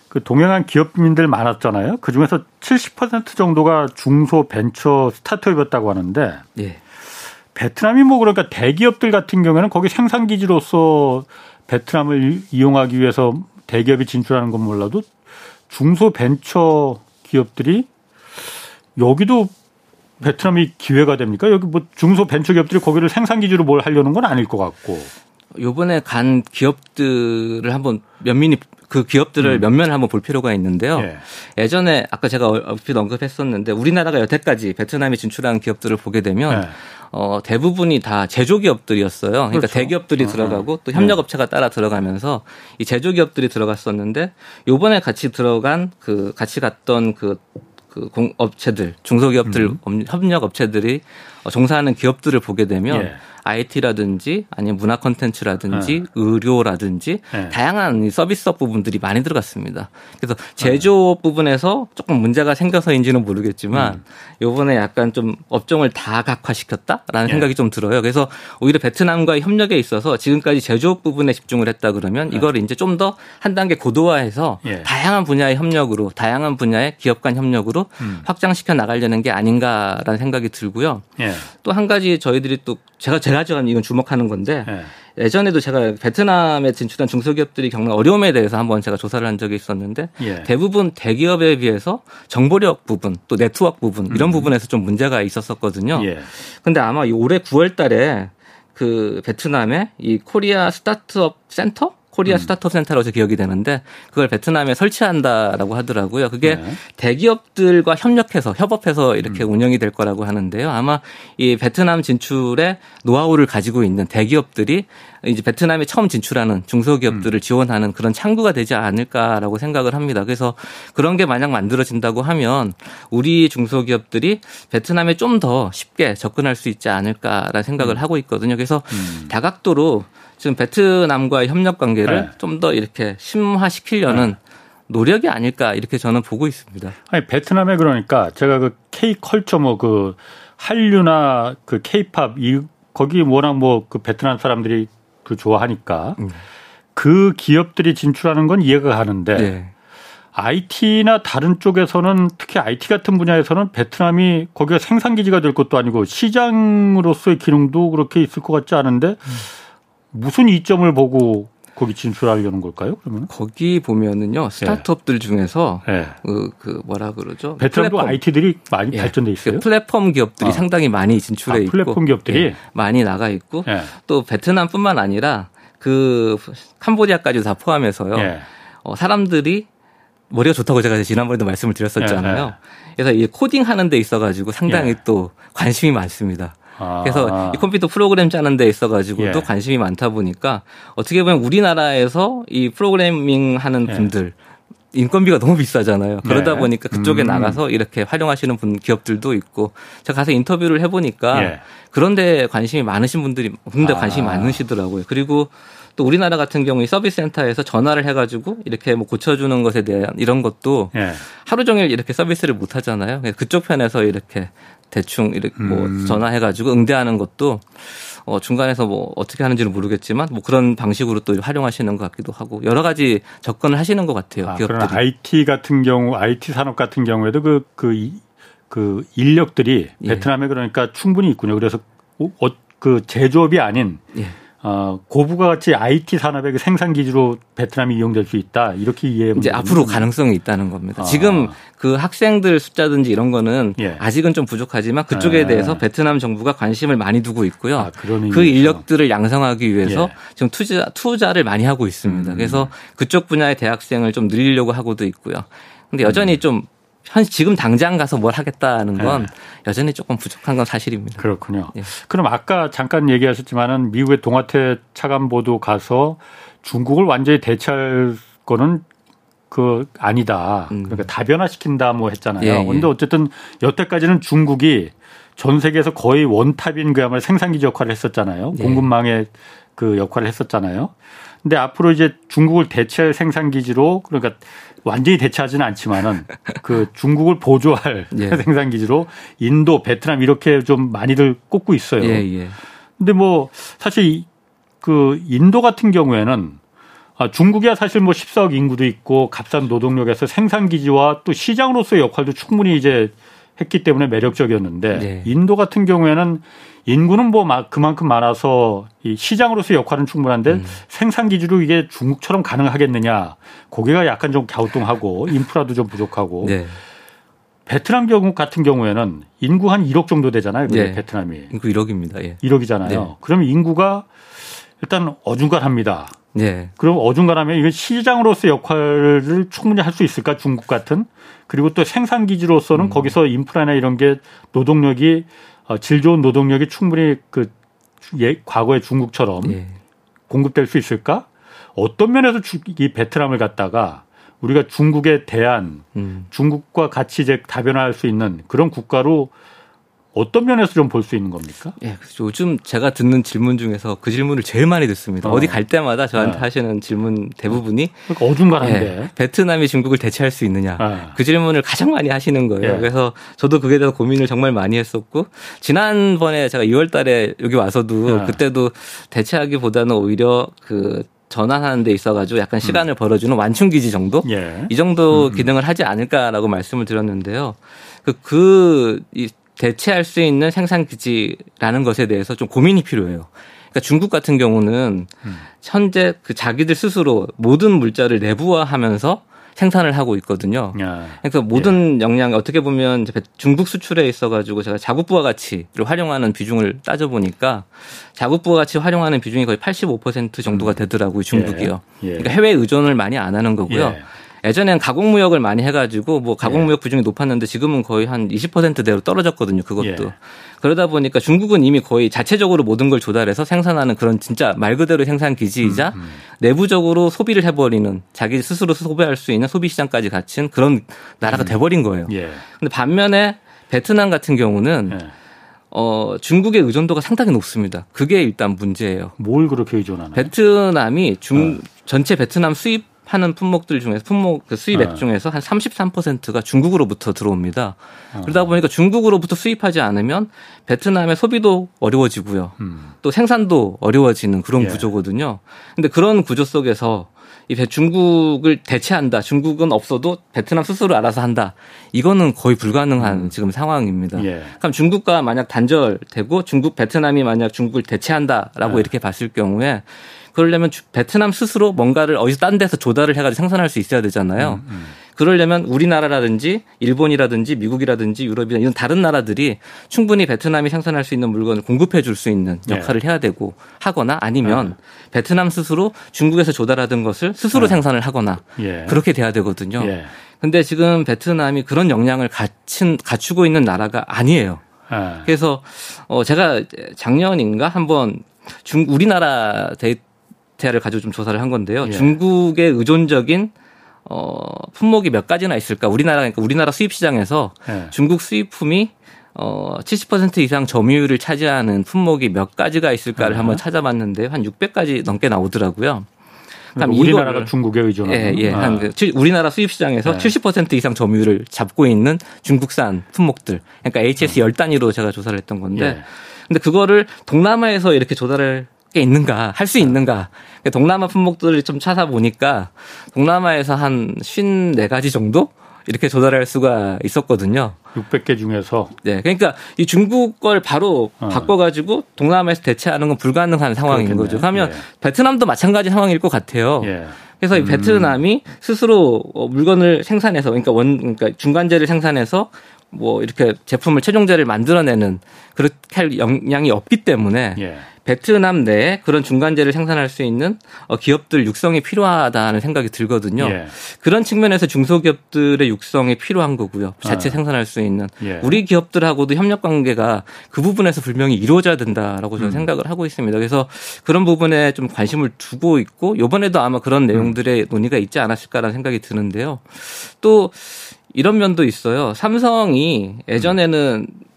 그 동행한 기업인들 많았잖아요. 그 중에서 70% 정도가 중소 벤처 스타트업이었다고 하는데 예. 베트남이 뭐 그러니까 대기업들 같은 경우에는 거기 생산 기지로서 베트남을 이용하기 위해서 대기업이 진출하는 건 몰라도 중소 벤처 기업들이 여기도 베트남이 기회가 됩니까? 여기 뭐 중소 벤처 기업들이 거기를 생산 기지로 뭘 하려는 건 아닐 것 같고. 요번에 간 기업들을 한번 면밀히 그 기업들을 면면을 한번 볼 필요가 있는데요. 음. 예. 예전에 아까 제가 얼핏 언급했었는데 우리나라가 여태까지 베트남이 진출한 기업들을 보게 되면 네. 어, 대부분이 다 제조기업들이었어요. 그러니까 그렇죠. 대기업들이 어, 들어가고 또 네. 협력업체가 따라 들어가면서 이 제조기업들이 들어갔었는데 요번에 같이 들어간 그 같이 갔던 그, 그 공, 업체들, 중소기업들, 음. 업- 협력 업체들이 어, 종사하는 기업들을 보게 되면 예. IT라든지 아니면 문화 콘텐츠라든지 의료라든지 네. 다양한 이 서비스업 부분들이 많이 들어갔습니다. 그래서 제조업 부분에서 조금 문제가 생겨서인지는 모르겠지만 음. 요번에 약간 좀 업종을 다각화시켰다라는 예. 생각이 좀 들어요. 그래서 오히려 베트남과의 협력에 있어서 지금까지 제조업 부분에 집중을 했다 그러면 이걸 이제 좀 더 한 단계 고도화해서 네. 예. 다양한 분야의 협력으로 다양한 분야의 기업 간 협력으로 음. 확장시켜 나가려는 게 아닌가라는 생각이 들고요. 예. 또한 가지 저희들이 또 제가 제가 지금 이건 주목하는 건데 예. 예전에도 제가 베트남에 진출한 중소기업들이 겪는 어려움에 대해서 한번 제가 조사를 한 적이 있었는데 예. 대부분 대기업에 비해서 정보력 부분 또 네트워크 부분 이런 부분에서 좀 문제가 있었었거든요. 음. 예. 근데 아마 이 올해 9월 달에 그 베트남에 이 Korea Startup Center? Korea 음. Startup Center라고 제 기억이 되는데 그걸 베트남에 설치한다라고 하더라고요. 그게 네. 대기업들과 협력해서 협업해서 이렇게 음. 운영이 될 거라고 하는데요. 아마 이 베트남 진출의 노하우를 가지고 있는 대기업들이 이제 베트남에 처음 진출하는 중소기업들을 음. 지원하는 그런 창구가 되지 않을까라고 생각을 합니다. 그래서 그런 게 만약 만들어진다고 하면 우리 중소기업들이 베트남에 좀 더 쉽게 접근할 수 있지 않을까라는 생각을 음. 하고 있거든요. 그래서 음. 다각도로 지금 베트남과의 협력 관계를 네. 좀더 이렇게 심화시키려는 네. 노력이 아닐까 이렇게 저는 보고 있습니다. 아니 베트남에 그러니까 제가 그 K 컬처 뭐 그 한류나 그 K-팝 이 거기 워낙 뭐 그 베트남 사람들이 그 좋아하니까 음. 그 기업들이 진출하는 건 이해가 가는데 네. IT나 다른 쪽에서는 특히 IT 같은 분야에서는 베트남이 거기가 생산 기지가 될 것도 아니고 시장으로서의 기능도 그렇게 있을 것 같지 않은데 음. 무슨 이점을 보고 거기 진출하려는 걸까요? 그러면 거기 보면은요 네. 스타트업들 네. 중에서 네. 그, 그, 뭐라 그러죠? 베트남도 플랫폼. IT들이 많이 예. 발전돼 있어요. 그 플랫폼 기업들이 어. 상당히 많이 진출해 아, 있고 플랫폼 기업들이 예. 많이 나가 있고 예. 또 베트남뿐만 아니라 그 캄보디아까지 다 포함해서요. 예. 어, 사람들이 머리가 좋다고 제가 지난번에도 말씀을 드렸었잖아요. 예, 그래서 이 코딩 하는 데 있어 가지고 상당히 또 관심이 많습니다. 아. 그래서 이 컴퓨터 프로그램 짜는 데 있어가지고도 예. 관심이 많다 보니까 어떻게 보면 우리나라에서 이 프로그래밍 하는 예. 분들 인건비가 너무 비싸잖아요. 그러다 네. 보니까 그쪽에 음. 나가서 이렇게 활용하시는 분 기업들도 있고 제가 가서 인터뷰를 해보니까 예. 그런데 관심이 많으신 분들이 근데 아. 관심이 많으시더라고요. 그리고 또 우리나라 같은 경우에 서비스 센터에서 전화를 해가지고 이렇게 뭐 고쳐주는 것에 대한 이런 것도 예. 하루 종일 이렇게 서비스를 못 하잖아요. 그쪽 편에서 이렇게 대충 이렇게 뭐 음. 전화해가지고 응대하는 것도 어 중간에서 뭐 어떻게 하는지는 모르겠지만 뭐 그런 방식으로 또 활용하시는 것 같기도 하고 여러 가지 접근을 하시는 것 같아요. 아, 기업들이. 그러나 IT 같은 경우 IT 산업 같은 경우에도 그그 그, 그 인력들이 예. 베트남에 그러니까 충분히 있군요. 그래서 어, 그 제조업이 아닌 예. 어, 고부가 가치 IT 산업의 그 생산 기지로 베트남이 이용될 수 있다 이렇게 이해. 이제 앞으로 가능성이 있다는 겁니다. 아. 지금 그 학생들 숫자든지 이런 거는 예. 아직은 좀 부족하지만 그쪽에 예. 대해서 베트남 정부가 관심을 많이 두고 있고요. 아, 그 인력들을 양성하기 위해서 예. 지금 투자 투자를 많이 하고 있습니다. 음. 그래서 그쪽 분야의 대학생을 좀 늘리려고 하고도 있고요. 근데 여전히 음. 좀 현 지금 당장 가서 뭘 하겠다는 건 네. 여전히 조금 부족한 건 사실입니다. 그렇군요. 예. 그럼 아까 잠깐 얘기하셨지만은 미국의 동아태 차관보도 가서 중국을 완전히 대체할 거는 그 아니다. 음. 그러니까 다변화시킨다 뭐 했잖아요. 예, 예. 근데 어쨌든 여태까지는 중국이 전 세계에서 거의 원탑인 그야말로 생산기지 역할을 했었잖아요. 예. 공급망의 그 역할을 했었잖아요. 근데 앞으로 이제 중국을 대체할 생산기지로 그러니까 완전히 대체하지는 않지만은 그 중국을 보조할 예. 생산 기지로 인도, 베트남 이렇게 좀 많이들 꼽고 있어요. 예, 예. 근데 뭐 사실 그 인도 같은 경우에는 아, 중국이야 사실 뭐 14억 인구도 있고 값싼 노동력에서 생산 기지와 또 시장으로서의 역할도 충분히 이제 했기 때문에 매력적이었는데 네. 인도 같은 경우에는 인구는 뭐 그만큼 많아서 이 시장으로서 역할은 충분한데 음. 생산 기지로 이게 중국처럼 가능하겠느냐 고개가 약간 좀 갸우뚱하고 인프라도 좀 부족하고 네. 베트남 경우 같은 경우에는 인구 한 1억 정도 되잖아요. 네. 베트남이 인구 1억입니다. 예. 1억이잖아요. 네. 그러면 인구가 일단 어중간합니다. 네. 그럼 어중간하면 이건 시장으로서 역할을 충분히 할 수 있을까 중국 같은 그리고 또 생산 기지로서는 음. 거기서 인프라나 이런 게 노동력이 어, 질 좋은 노동력이 충분히 그 예, 과거의 중국처럼 예. 공급될 수 있을까? 어떤 면에서 이 베트남을 갖다가 우리가 중국에 대한 음. 중국과 같이 이제 다변화할 수 있는 그런 국가로 어떤 면에서 좀 볼 수 있는 겁니까? 예, 요즘 제가 듣는 질문 중에서 그 질문을 제일 많이 듣습니다. 어. 디갈 때마다 저한테 네. 하시는 질문 대부분이 그러니까 어중간한데 예, 베트남이 중국을 대체할 수 있느냐 네. 그 질문을 가장 많이 하시는 거예요. 예. 그래서 저도 그에 대해서 고민을 정말 많이 했었고 지난번에 제가 2월달에 여기 와서도 예. 그때도 대체하기보다는 오히려 그 전환하는 데 있어가지고 약간 시간을 음. 벌어주는 완충 기지 정도 예. 이 정도 음. 기능을 하지 않을까라고 말씀을 드렸는데요. 그, 그, 이 대체할 수 있는 생산 기지라는 것에 대해서 좀 고민이 필요해요. 그러니까 중국 같은 경우는 음. 현재 그 자기들 스스로 모든 물자를 내부화하면서 생산을 하고 있거든요. 야. 그래서 모든 예. 역량 어떻게 보면 중국 수출에 있어 가지고 제가 자국 부가가치를 활용하는 비중을 따져 보니까 자국 부가가치 활용하는 비중이 거의 85% 정도가 음. 되더라고요. 중국이요. 예. 예. 그러니까 해외 의존을 많이 안 하는 거고요. 예. 예전에는 가공무역을 많이 해가지고 뭐 가공무역 예. 비중이 높았는데 지금은 거의 한 20%대로 떨어졌거든요. 그것도. 예. 그러다 보니까 중국은 이미 거의 자체적으로 모든 걸 조달해서 생산하는 그런 진짜 말 그대로 생산 기지이자 음, 음. 내부적으로 소비를 해버리는 자기 스스로 소비할 수 있는 소비 시장까지 갖춘 그런 나라가 음. 돼버린 거예요. 예. 근데 반면에 베트남 같은 경우는 예. 어, 중국의 의존도가 상당히 높습니다. 그게 일단 문제예요. 뭘 그렇게 의존하나요? 베트남이 중, 어. 전체 베트남 수입 하는 품목들 중에서 품목 그 수입액 네. 중에서 한 33%가 중국으로부터 들어옵니다. 어. 그러다 보니까 중국으로부터 수입하지 않으면 베트남의 소비도 어려워지고요. 음. 또 생산도 어려워지는 그런 예. 구조거든요. 근데 그런 구조 속에서 이 중국을 대체한다. 중국은 없어도 베트남 스스로 알아서 한다. 이거는 거의 불가능한 음. 지금 상황입니다. 예. 그럼 중국과 만약 단절되고 중국 베트남이 만약 중국을 대체한다라고 예. 이렇게 봤을 경우에 그러려면 베트남 스스로 뭔가를 어디서 딴 데서 조달을 해가지고 생산할 수 있어야 되잖아요. 음, 음. 그러려면 우리나라라든지 일본이라든지 미국이라든지 유럽이나 이런 다른 나라들이 충분히 베트남이 생산할 수 있는 물건을 공급해 줄 수 있는 네. 역할을 네. 해야 되고 하거나 아니면 네. 베트남 스스로 중국에서 조달하던 것을 스스로 네. 생산을 하거나 예. 그렇게 돼야 되거든요. 예. 근데 지금 베트남이 그런 역량을 갖춘, 갖추고 있는 나라가 아니에요. 예. 그래서 어 제가 작년인가 한번 중 우리나라 데이터 데이터를 가지고 좀 조사를 한 건데요. 예. 중국의 의존적인 어, 품목이 몇 가지나 있을까? 우리나라 그러니까 우리나라 수입 시장에서 예. 중국 수입품이 어, 70% 이상 점유율을 차지하는 품목이 몇 가지가 있을까를 예. 한번 찾아봤는데 한 600가지 넘게 나오더라고요. 그러니까 우리나라가 중국에 의존하는 예, 예. 한 그, 우리나라 수입 시장에서 네. 70% 이상 점유율을 잡고 있는 중국산 품목들. 그러니까 HS 음. 열 단위로 제가 조사를 했던 건데 예. 근데 그거를 동남아에서 이렇게 조달을 게 있는가, 할 수 있는가. 동남아 품목들을 좀 찾아보니까 동남아에서 한 54가지 정도? 이렇게 조달할 수가 있었거든요. 600개 중에서. 네. 그러니까 이 중국 걸 바로 어. 바꿔가지고 동남아에서 대체하는 건 불가능한 상황인 그렇겠네. 거죠. 그러면 예. 베트남도 마찬가지 상황일 것 같아요. 예. 그래서 음. 이 베트남이 스스로 어, 물건을 생산해서 그러니까 원 그러니까 중간재를 생산해서 뭐 이렇게 제품을 최종재를 만들어내는 그렇게 할 역량이 없기 때문에 예. 베트남 내에 그런 중간재를 생산할 수 있는 어, 기업들 육성이 필요하다는 생각이 들거든요. 예. 그런 측면에서 중소기업들의 육성이 필요한 거고요. 자체 아. 생산할 수 있는 예. 우리 기업들하고도 협력 관계가 그 부분에서 분명히 이루어져야 된다라고 저는 음. 생각을 하고 있습니다. 그래서 그런 부분에 좀 관심을 두고 있고 이번에도 아마 그런 내용들의 음. 논의가 있지 않았을까라는 생각이 드는데요. 또 이런 면도 있어요. 삼성이 예전에는 음.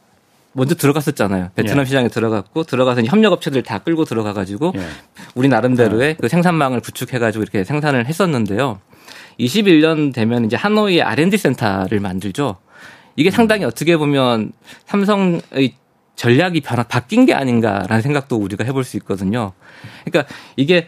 먼저 들어갔었잖아요. 베트남 예. 시장에 들어갔고 들어가서 협력업체들 다 끌고 들어가가지고 예. 우리 나름대로의 예. 그 생산망을 구축해가지고 이렇게 생산을 했었는데요. 21년 되면 이제 하노이에 R&D 센터를 만들죠. 이게 음. 상당히 어떻게 보면 삼성의 전략이 변화 바뀐 게 아닌가라는 생각도 우리가 해볼 수 있거든요. 그러니까 이게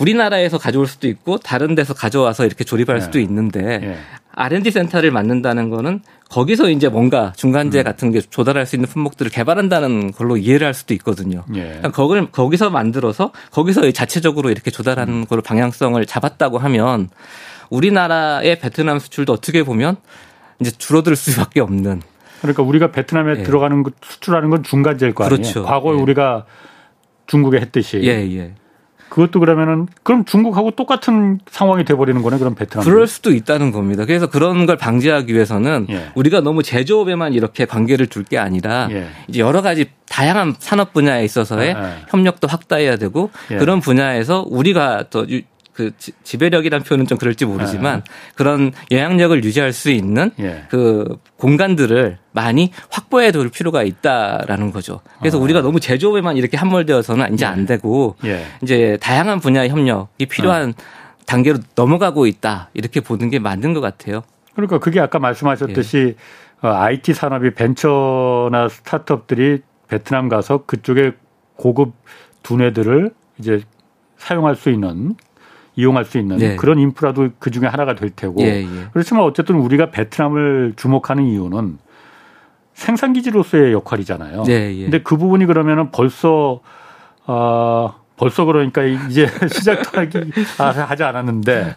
우리나라에서 가져올 수도 있고 다른 데서 가져와서 이렇게 조립할 네. 수도 있는데 네. R&D 센터를 만든다는 거는 거기서 이제 뭔가 중간재 음. 같은 게 조달할 수 있는 품목들을 개발한다는 걸로 이해를 할 수도 있거든요. 예. 그러니까 거기를 거기서 만들어서 거기서 자체적으로 이렇게 조달하는 음. 걸로 방향성을 잡았다고 하면 우리나라의 베트남 수출도 어떻게 보면 이제 줄어들 수밖에 없는. 그러니까 우리가 베트남에 예. 들어가는 수출하는 건 중간재일 거 아니에요. 그렇죠. 과거에 예. 우리가 중국에 했듯이. 예, 예. 그것도 그러면은 그럼 중국하고 똑같은 상황이 돼버리는 거네 그럼 베트남. 그럴 수도 있다는 겁니다. 그래서 그런 걸 방지하기 위해서는 예. 우리가 너무 제조업에만 이렇게 관계를 둘 게 아니라 예. 이제 여러 가지 다양한 산업 분야에 있어서의 예. 협력도 확대해야 되고 예. 그런 분야에서 우리가 더 그 지배력이란 표현은 좀 그럴지 모르지만 네. 그런 영향력을 유지할 수 있는 예. 그 공간들을 많이 확보해 둘 필요가 있다라는 거죠. 그래서 어. 우리가 너무 제조업에만 이렇게 함몰되어서는 이제 예. 안 되고 예. 이제 다양한 분야의 협력이 필요한 어. 단계로 넘어가고 있다 이렇게 보는 게 맞는 것 같아요. 그러니까 그게 아까 말씀하셨듯이 예. IT 산업이 벤처나 스타트업들이 베트남 가서 그쪽에 고급 두뇌들을 이제 사용할 수 있는 이용할 수 있는 네. 그런 인프라도 그 중에 하나가 될 테고 예, 예. 그렇지만 어쨌든 우리가 베트남을 주목하는 이유는 생산 기지로서의 역할이잖아요. 네, 예. 근데 그 부분이 그러면은 벌써 어 벌써 그러니까 이제 시작도 하기 아, 하지 않았는데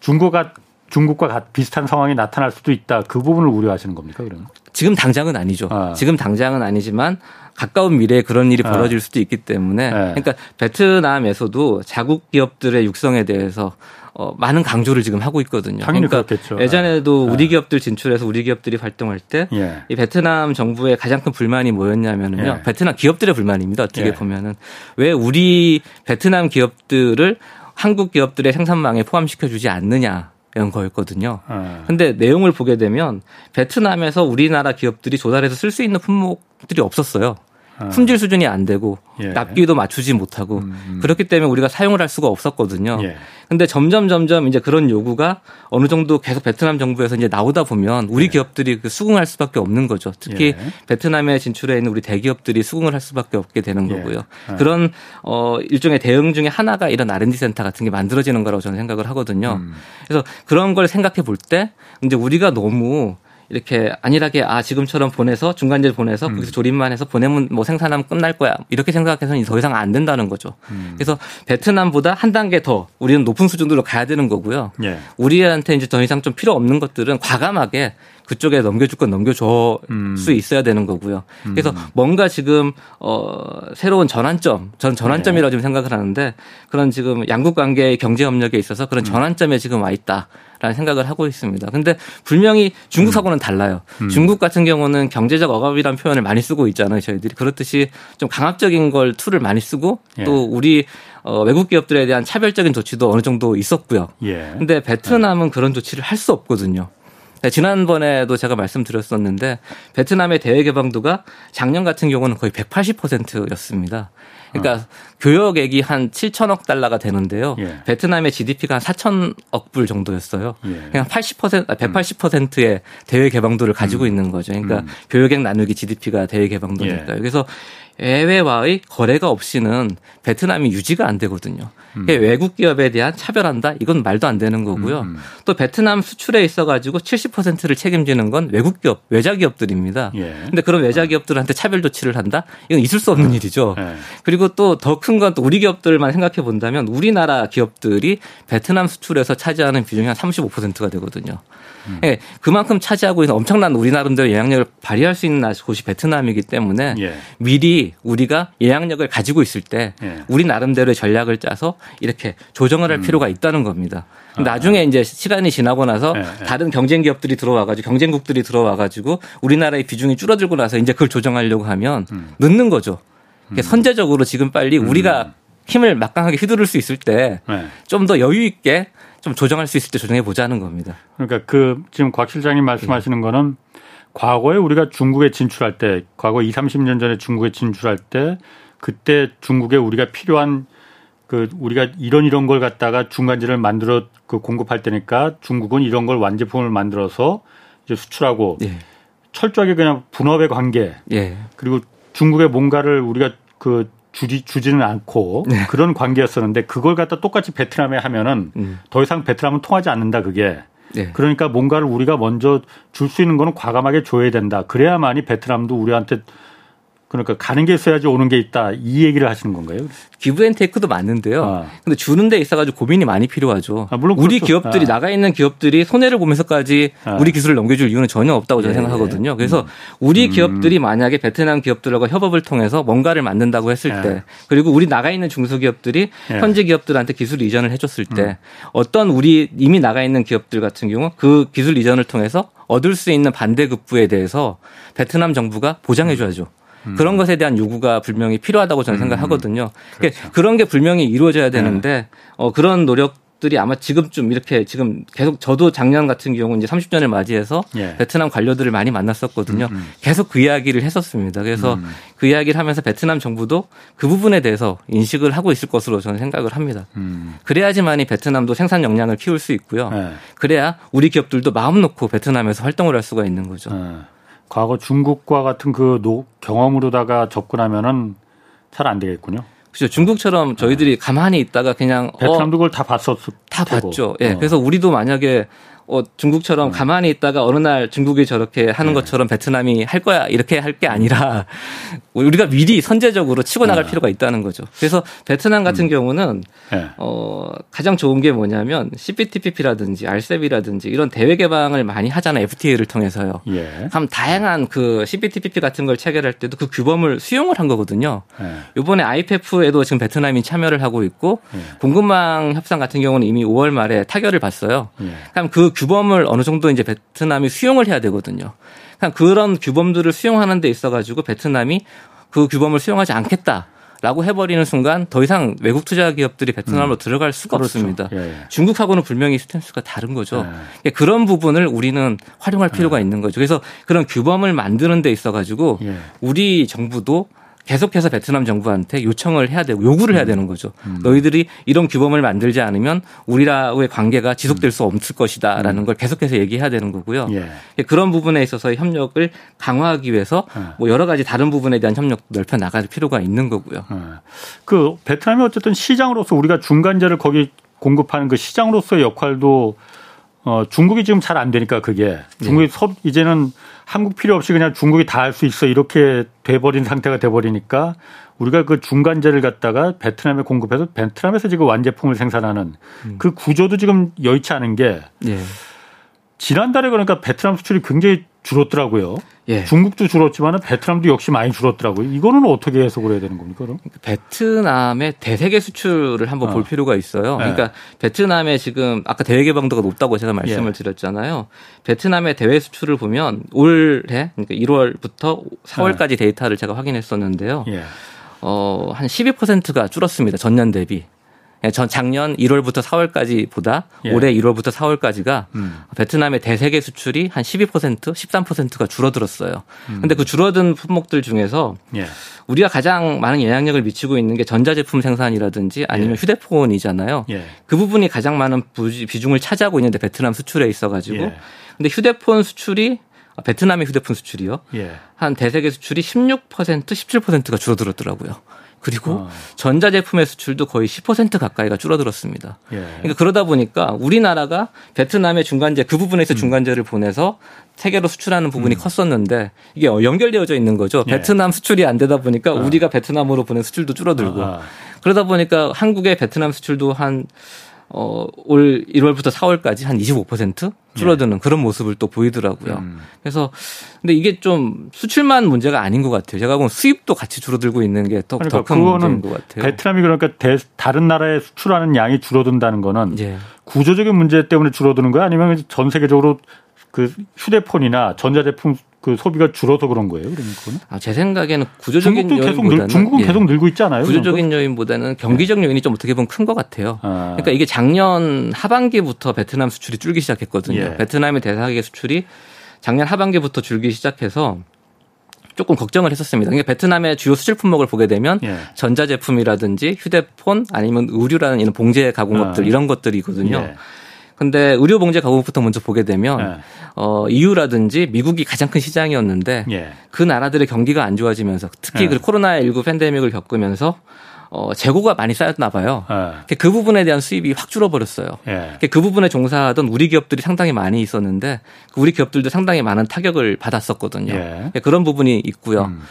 중국과 중국과 비슷한 상황이 나타날 수도 있다. 그 부분을 우려하시는 겁니까, 그러면? 지금 당장은 아니죠. 아. 지금 당장은 아니지만 가까운 미래에 그런 일이 아. 벌어질 수도 있기 때문에 네. 그러니까 베트남에서도 자국 기업들의 육성에 대해서 어, 많은 강조를 지금 하고 있거든요. 그러니까 그렇겠죠. 예전에도 네. 우리 기업들 진출해서 우리 기업들이 활동할 때이 예. 베트남 정부의 가장 큰 불만이 뭐였냐면은요. 예. 베트남 기업들의 불만입니다. 어떻게 예. 보면은 왜 우리 베트남 기업들을 한국 기업들의 생산망에 포함시켜 주지 않느냐. 이런 거였거든요. 네. 근데 내용을 보게 되면 베트남에서 우리나라 기업들이 조달해서 쓸 수 있는 품목들이 없었어요. 아. 품질 수준이 안 되고 예. 납기도 맞추지 못하고 음, 음. 그렇기 때문에 우리가 사용을 할 수가 없었거든요. 예. 근데 점점 점점 이제 그런 요구가 어느 정도 계속 베트남 정부에서 이제 나오다 보면 우리 예. 기업들이 그 수긍할 수밖에 없는 거죠. 특히 예. 베트남에 진출해 있는 우리 대기업들이 수긍을 할 수밖에 없게 되는 예. 거고요. 아. 그런 어 일종의 대응 중에 하나가 이런 R&D 센터 같은 게 만들어지는 거라고 저는 생각을 하거든요. 음. 그래서 그런 걸 생각해 볼 때 이제 우리가 너무 이렇게 안일하게 아 지금처럼 보내서 중간재를 보내서 음. 거기서 조립만 해서 보내면 뭐 생산하면 끝날 거야 이렇게 생각해서는 더 이상 안 된다는 거죠. 음. 그래서 베트남보다 한 단계 더 우리는 높은 수준으로 가야 되는 거고요. 예. 우리한테 이제 더 이상 좀 필요 없는 것들은 과감하게 그쪽에 넘겨줄 건 넘겨줘 음. 수 있어야 되는 거고요. 그래서 음. 뭔가 지금 어 새로운 전환점, 전 전환점이라고 네. 지금 생각을 하는데 그런 지금 양국 관계의 경제 협력에 있어서 그런 음. 전환점에 지금 와 있다. 라는 생각을 하고 있습니다. 근데 분명히 중국하고는 음. 달라요. 음. 중국 같은 경우는 경제적 억압이라는 표현을 많이 쓰고 있잖아요. 저희들이 그렇듯이 좀 강압적인 걸 tool을 많이 쓰고 예. 또 우리 어, 외국 기업들에 대한 차별적인 조치도 어느 정도 있었고요. 예. 근데 베트남은 예. 그런 조치를 할 수 없거든요. 네, 지난번에도 제가 말씀드렸었는데 베트남의 대외 개방도가 작년 같은 경우는 거의 180%였습니다. 그러니까 어. 교역액이 한 7천억 달러가 되는데요. 예. 베트남의 GDP가 한 4천억 불 정도였어요. 예. 그냥 80% 180%의 음. 대외 개방도를 가지고 음. 있는 거죠. 그러니까 음. 교역액 나누기 GDP가 대외 개방도니까요. 예. 그래서 해외와의 거래가 없이는 베트남이 유지가 안 되거든요. 음. 외국 기업에 대한 차별한다? 이건 말도 안 되는 거고요. 음. 또 베트남 수출에 있어 가지고 70%를 책임지는 건 외국 기업, 외자 기업들입니다. 예. 근데 그런 외자 기업들한테 차별 조치를 한다? 이건 있을 수 없는 음. 일이죠. 예. 그리고 또 더 큰 건 또 우리 기업들만 생각해 본다면 우리나라 기업들이 베트남 수출에서 차지하는 비중이 한 35%가 되거든요. 음. 예, 그만큼 차지하고 있는 엄청난 우리 나름대로 영향력을 발휘할 수 있는 곳이 베트남이기 때문에 예. 미리 우리가 영향력을 가지고 있을 때 예. 우리 나름대로의 전략을 짜서 이렇게 조정을 할 음. 필요가 있다는 겁니다. 아. 나중에 이제 시간이 지나고 나서 예, 예. 다른 경쟁 기업들이 들어와가지고 경쟁국들이 들어와가지고 우리나라의 비중이 줄어들고 나서 이제 그걸 조정하려고 하면 음. 늦는 거죠. 음. 선제적으로 지금 빨리 우리가 음. 힘을 막강하게 휘두를 수 있을 때 좀더 네. 여유 있게 좀 조정할 수 있을 때 조정해 보자는 겁니다. 그러니까 그 지금 곽 실장님 말씀하시는 거는 과거에 우리가 중국에 진출할 때 과거 2, 30년 전에 중국에 진출할 때 그때 중국에 우리가 필요한 그 우리가 이런 이런 걸 갖다가 중간재를 만들어 그 공급할 때니까 중국은 이런 걸 완제품을 만들어서 이제 수출하고 예. 철저하게 그냥 분업의 관계 예. 그리고 중국의 뭔가를 우리가 그 주지, 주지는 않고 네. 그런 관계였었는데 그걸 갖다 똑같이 베트남에 하면은 음. 더 이상 베트남은 통하지 않는다 그게. 네. 그러니까 뭔가를 우리가 먼저 줄 수 있는 거는 과감하게 줘야 된다. 그래야만이 베트남도 우리한테 그러니까 가는 게 있어야지 오는 게 있다. 이 얘기를 하시는 건가요? 기브앤테이크도 맞는데요. 아. 근데 주는 데 있어가지고 고민이 많이 필요하죠. 아, 물론 우리 그렇죠. 기업들이 아. 나가 있는 기업들이 손해를 보면서까지 아. 우리 기술을 넘겨줄 이유는 전혀 없다고 저는 예. 생각하거든요. 그래서 음. 우리 음. 기업들이 만약에 베트남 기업들과 협업을 통해서 뭔가를 만든다고 했을 예. 때 그리고 우리 나가 있는 중소기업들이 예. 현지 기업들한테 기술 이전을 해줬을 때 음. 어떤 우리 이미 나가 있는 기업들 같은 경우 그 기술 이전을 통해서 얻을 수 있는 반대급부에 대해서 베트남 정부가 보장해줘야죠. 음. 그런 것에 대한 요구가 분명히 필요하다고 저는 음. 생각하거든요. 그러니까 그렇죠. 그런 게 분명히 이루어져야 되는데 네. 어, 그런 노력 들이 아마 지금쯤 이렇게 지금 계속 저도 작년 같은 경우 이제 30년을 맞이해서 예. 베트남 관료들을 많이 만났었거든요. 음, 음. 계속 그 이야기를 했었습니다. 그래서 음. 그 이야기를 하면서 베트남 정부도 그 부분에 대해서 인식을 하고 있을 것으로 저는 생각을 합니다. 음. 그래야지만이 베트남도 생산 역량을 키울 수 있고요. 예. 그래야 우리 기업들도 마음 놓고 베트남에서 활동을 할 수가 있는 거죠. 예. 과거 중국과 같은 그 노, 경험으로다가 접근하면은 잘 안 되겠군요. 그렇죠. 중국처럼 저희들이 네. 가만히 있다가 그냥 베트남도 어, 그걸 다 봤었을 다 테고. 봤죠. 예. 네. 그래서 우리도 만약에 어, 중국처럼 가만히 있다가 어느 날 중국이 저렇게 하는 네. 것처럼 베트남이 할 거야 이렇게 할 게 아니라 우리가 미리 선제적으로 치고 나갈 네. 필요가 있다는 거죠. 그래서 베트남 같은 음. 경우는 네. 어, 가장 좋은 게 뭐냐면 CPTPP라든지 RCEP이라든지 이런 대외 개방을 많이 하잖아요. FTA를 통해서요. 예. 그럼 다양한 그 CPTPP 같은 걸 체결할 때도 그 규범을 수용을 한 거거든요. 예. 이번에 IPF에도 지금 베트남이 참여를 하고 있고 예. 공급망 협상 같은 경우는 이미 5월 말에 타결을 봤어요. 예. 그럼 그 규범을 어느 정도 이제 베트남이 수용을 해야 되거든요. 그냥 그런 규범들을 수용하는 데 있어 가지고 베트남이 그 규범을 수용하지 않겠다. 라고 해버리는 순간 더 이상 외국 투자 기업들이 베트남으로 음. 들어갈 수가 그렇죠. 없습니다. 예, 예. 중국하고는 분명히 스탠스가 다른 거죠. 예. 그런 부분을 우리는 활용할 필요가 예. 있는 거죠. 그래서 그런 규범을 만드는 데 있어 가지고 예. 우리 정부도 계속해서 베트남 정부한테 요청을 해야 되고 요구를 해야 음. 되는 거죠. 음. 너희들이 이런 규범을 만들지 않으면 우리라의 관계가 지속될 수 없을 것이다라는 음. 걸 계속해서 얘기해야 되는 거고요. 예. 그런 부분에 있어서 협력을 강화하기 위해서 예. 뭐 여러 가지 다른 부분에 대한 협력 넓혀 나갈 필요가 있는 거고요. 예. 그 베트남이 어쨌든 시장으로서 우리가 중간재를 거기 공급하는 그 시장으로서의 역할도 어 중국이 지금 잘 안 되니까 그게 중국이 네. 섭 이제는 한국 필요 없이 그냥 중국이 다 할 수 있어 이렇게 돼버린 상태가 돼버리니까 우리가 그 중간재를 갖다가 베트남에 공급해서 베트남에서 지금 완제품을 생산하는 음. 그 구조도 지금 여의치 않은 게 예. 지난달에 그러니까 베트남 수출이 굉장히 줄었더라고요. 예. 중국도 줄었지만 베트남도 역시 많이 줄었더라고요. 이거는 어떻게 해석을 해야 되는 겁니까? 그럼? 베트남의 대세계 수출을 한번 어. 볼 필요가 있어요. 네. 그러니까 베트남의 지금 아까 대외 개방도가 높다고 제가 말씀을 예. 드렸잖아요. 베트남의 대외 수출을 보면 올해 그러니까 1월부터 4월까지 네. 데이터를 제가 확인했었는데요. 예. 어, 한 12%가 줄었습니다. 전년 대비. 예, 전 작년 1월부터 4월까지 보다 예. 올해 1월부터 4월까지가 음. 베트남의 대세계 수출이 한 12% 13%가 줄어들었어요. 음. 근데 그 줄어든 품목들 중에서 예. 우리가 가장 많은 영향력을 미치고 있는 게 전자제품 생산이라든지 아니면 예. 휴대폰이잖아요. 예. 그 부분이 가장 많은 비중을 차지하고 있는데 베트남 수출에 있어 가지고 예. 근데 휴대폰 수출이 베트남의 휴대폰 수출이요. 한 대세계 수출이 16% 17%가 줄어들었더라고요. 그리고 어. 전자제품의 수출도 거의 10% 가까이가 줄어들었습니다. 예. 그러니까 그러다 보니까 우리나라가 베트남의 중간재 그 부분에서 음. 중간재를 보내서 세계로 수출하는 부분이 음. 컸었는데 이게 연결되어져 있는 거죠. 예. 베트남 수출이 안 되다 보니까 어. 우리가 베트남으로 보낸 수출도 줄어들고 아. 그러다 보니까 한국의 베트남 수출도 한 어, 올 1월부터 4월까지 한 25% 줄어드는 네. 그런 모습을 또 보이더라고요. 음. 그래서 근데 이게 좀 수출만 문제가 아닌 것 같아요. 제가 보면 수입도 같이 줄어들고 있는 게 더큰 그러니까 문제인 것 같아요. 베트남이 그러니까 대, 다른 나라에 수출하는 양이 줄어든다는 거는 예. 구조적인 문제 때문에 줄어드는 거야 아니면 전 세계적으로 그 휴대폰이나 전자제품 그 소비가 줄어서 그런 거예요. 그러니까 아, 제 생각에는 구조적인 중국도 계속 늘, 중국은 예. 계속 늘고 있지 않아요? 구조적인 요인보다는 경기적 요인이 좀 어떻게 보면 큰 것 같아요. 아. 그러니까 이게 작년 하반기부터 베트남 수출이 줄기 시작했거든요. 예. 베트남의 대사계 수출이 작년 하반기부터 줄기 시작해서 조금 걱정을 했었습니다. 그러니까 베트남의 주요 수출 품목을 보게 되면 예. 전자제품이라든지 휴대폰 아니면 의류라는 이런 봉제 가공업들 아. 이런 것들이거든요. 예. 근데 의료 봉제 가공부터 먼저 보게 되면 네. 어 EU라든지 미국이 가장 큰 시장이었는데 예. 그 나라들의 경기가 안 좋아지면서 특히 예. 그 코로나 19 팬데믹을 겪으면서 어, 재고가 많이 쌓였나 봐요. 예. 그 부분에 대한 수입이 확 줄어버렸어요. 예. 그 부분에 종사하던 우리 기업들이 상당히 많이 있었는데 그 우리 기업들도 상당히 많은 타격을 받았었거든요. 예. 그런 부분이 있고요. 음.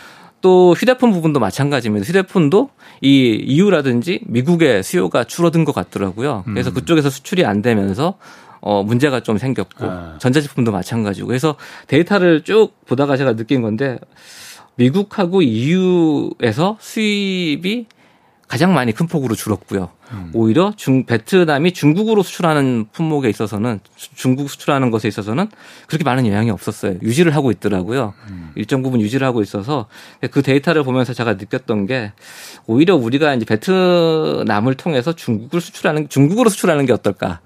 또 휴대폰 부분도 마찬가지입니다. 휴대폰도 이 EU라든지 미국의 수요가 줄어든 것 같더라고요. 그래서 음. 그쪽에서 수출이 안 되면서 어, 문제가 좀 생겼고 아. 전자제품도 마찬가지고 그래서 데이터를 쭉 보다가 제가 느낀 건데 미국하고 EU에서 수입이 가장 많이 큰 폭으로 줄었고요. 음. 오히려 중 베트남이 중국으로 수출하는 품목에 있어서는 중국 수출하는 것에 있어서는 그렇게 많은 영향이 없었어요. 유지를 하고 있더라고요. 음. 일정 부분 유지를 하고 있어서 그 데이터를 보면서 제가 느꼈던 게 오히려 우리가 이제 베트남을 통해서 중국을 수출하는 중국으로 수출하는 게 어떨까?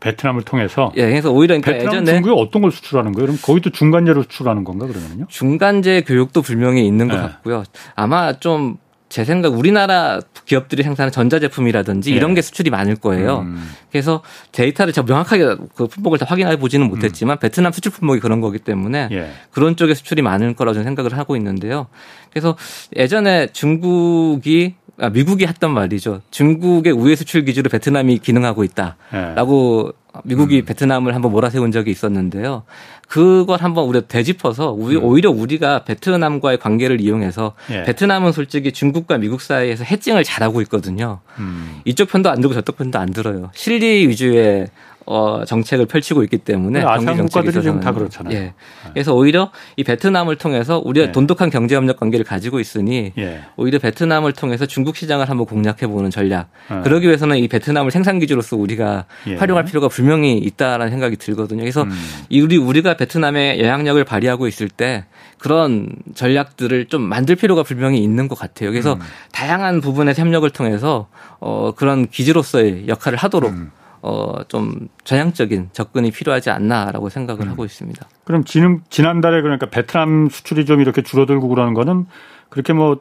베트남을 통해서. 예, 그래서 오히려 그러니까 베트남 예전에 중국이 어떤 걸 수출하는 거예요? 그럼 거기도 중간재로 수출하는 건가 그러면요? 중간재 교육도 분명히 있는 것 네. 같고요. 아마 좀 제 생각 우리나라 기업들이 생산하는 전자제품이라든지 예. 이런 게 수출이 많을 거예요. 음. 그래서 데이터를 제가 명확하게 그 품목을 다 확인해 보지는 음. 못했지만 음. 베트남 수출 품목이 그런 거기 때문에 예. 그런 쪽에 수출이 많을 거라고 저는 생각을 하고 있는데요. 그래서 예전에 중국이 아, 미국이 했던 말이죠. 중국의 우회 수출 기준으로 베트남이 기능하고 있다라고 예. 미국이 음. 베트남을 한번 몰아세운 적이 있었는데요. 그걸 한번 우리가 되짚어서 우리, 음. 오히려 우리가 베트남과의 관계를 이용해서 예. 베트남은 솔직히 중국과 미국 사이에서 해칭을 잘하고 있거든요. 음. 이쪽 편도 안 들고 저쪽 편도 안 들어요. 실리 위주의 어, 정책을 펼치고 있기 때문에 아시안 국가들이 지금 다 그렇잖아요. 예. 그래서 오히려 이 베트남을 통해서 우리가 예. 돈독한 경제 협력 관계를 가지고 있으니 예. 오히려 베트남을 통해서 중국 시장을 한번 공략해 보는 전략. 예. 그러기 위해서는 이 베트남을 생산 기지로서 우리가 예. 활용할 필요가 분명히 있다라는 생각이 들거든요. 그래서 음. 우리 우리가 베트남에 영향력을 발휘하고 있을 때 그런 전략들을 좀 만들 필요가 분명히 있는 것 같아요. 그래서 음. 다양한 부분의 협력을 통해서 어 그런 기지로서의 역할을 하도록 음. 어, 좀 전향적인 접근이 필요하지 않나라고 생각을 음. 하고 있습니다. 그럼 지금 지난달에 그러니까 베트남 수출이 좀 이렇게 줄어들고 그러는 거는 그렇게 뭐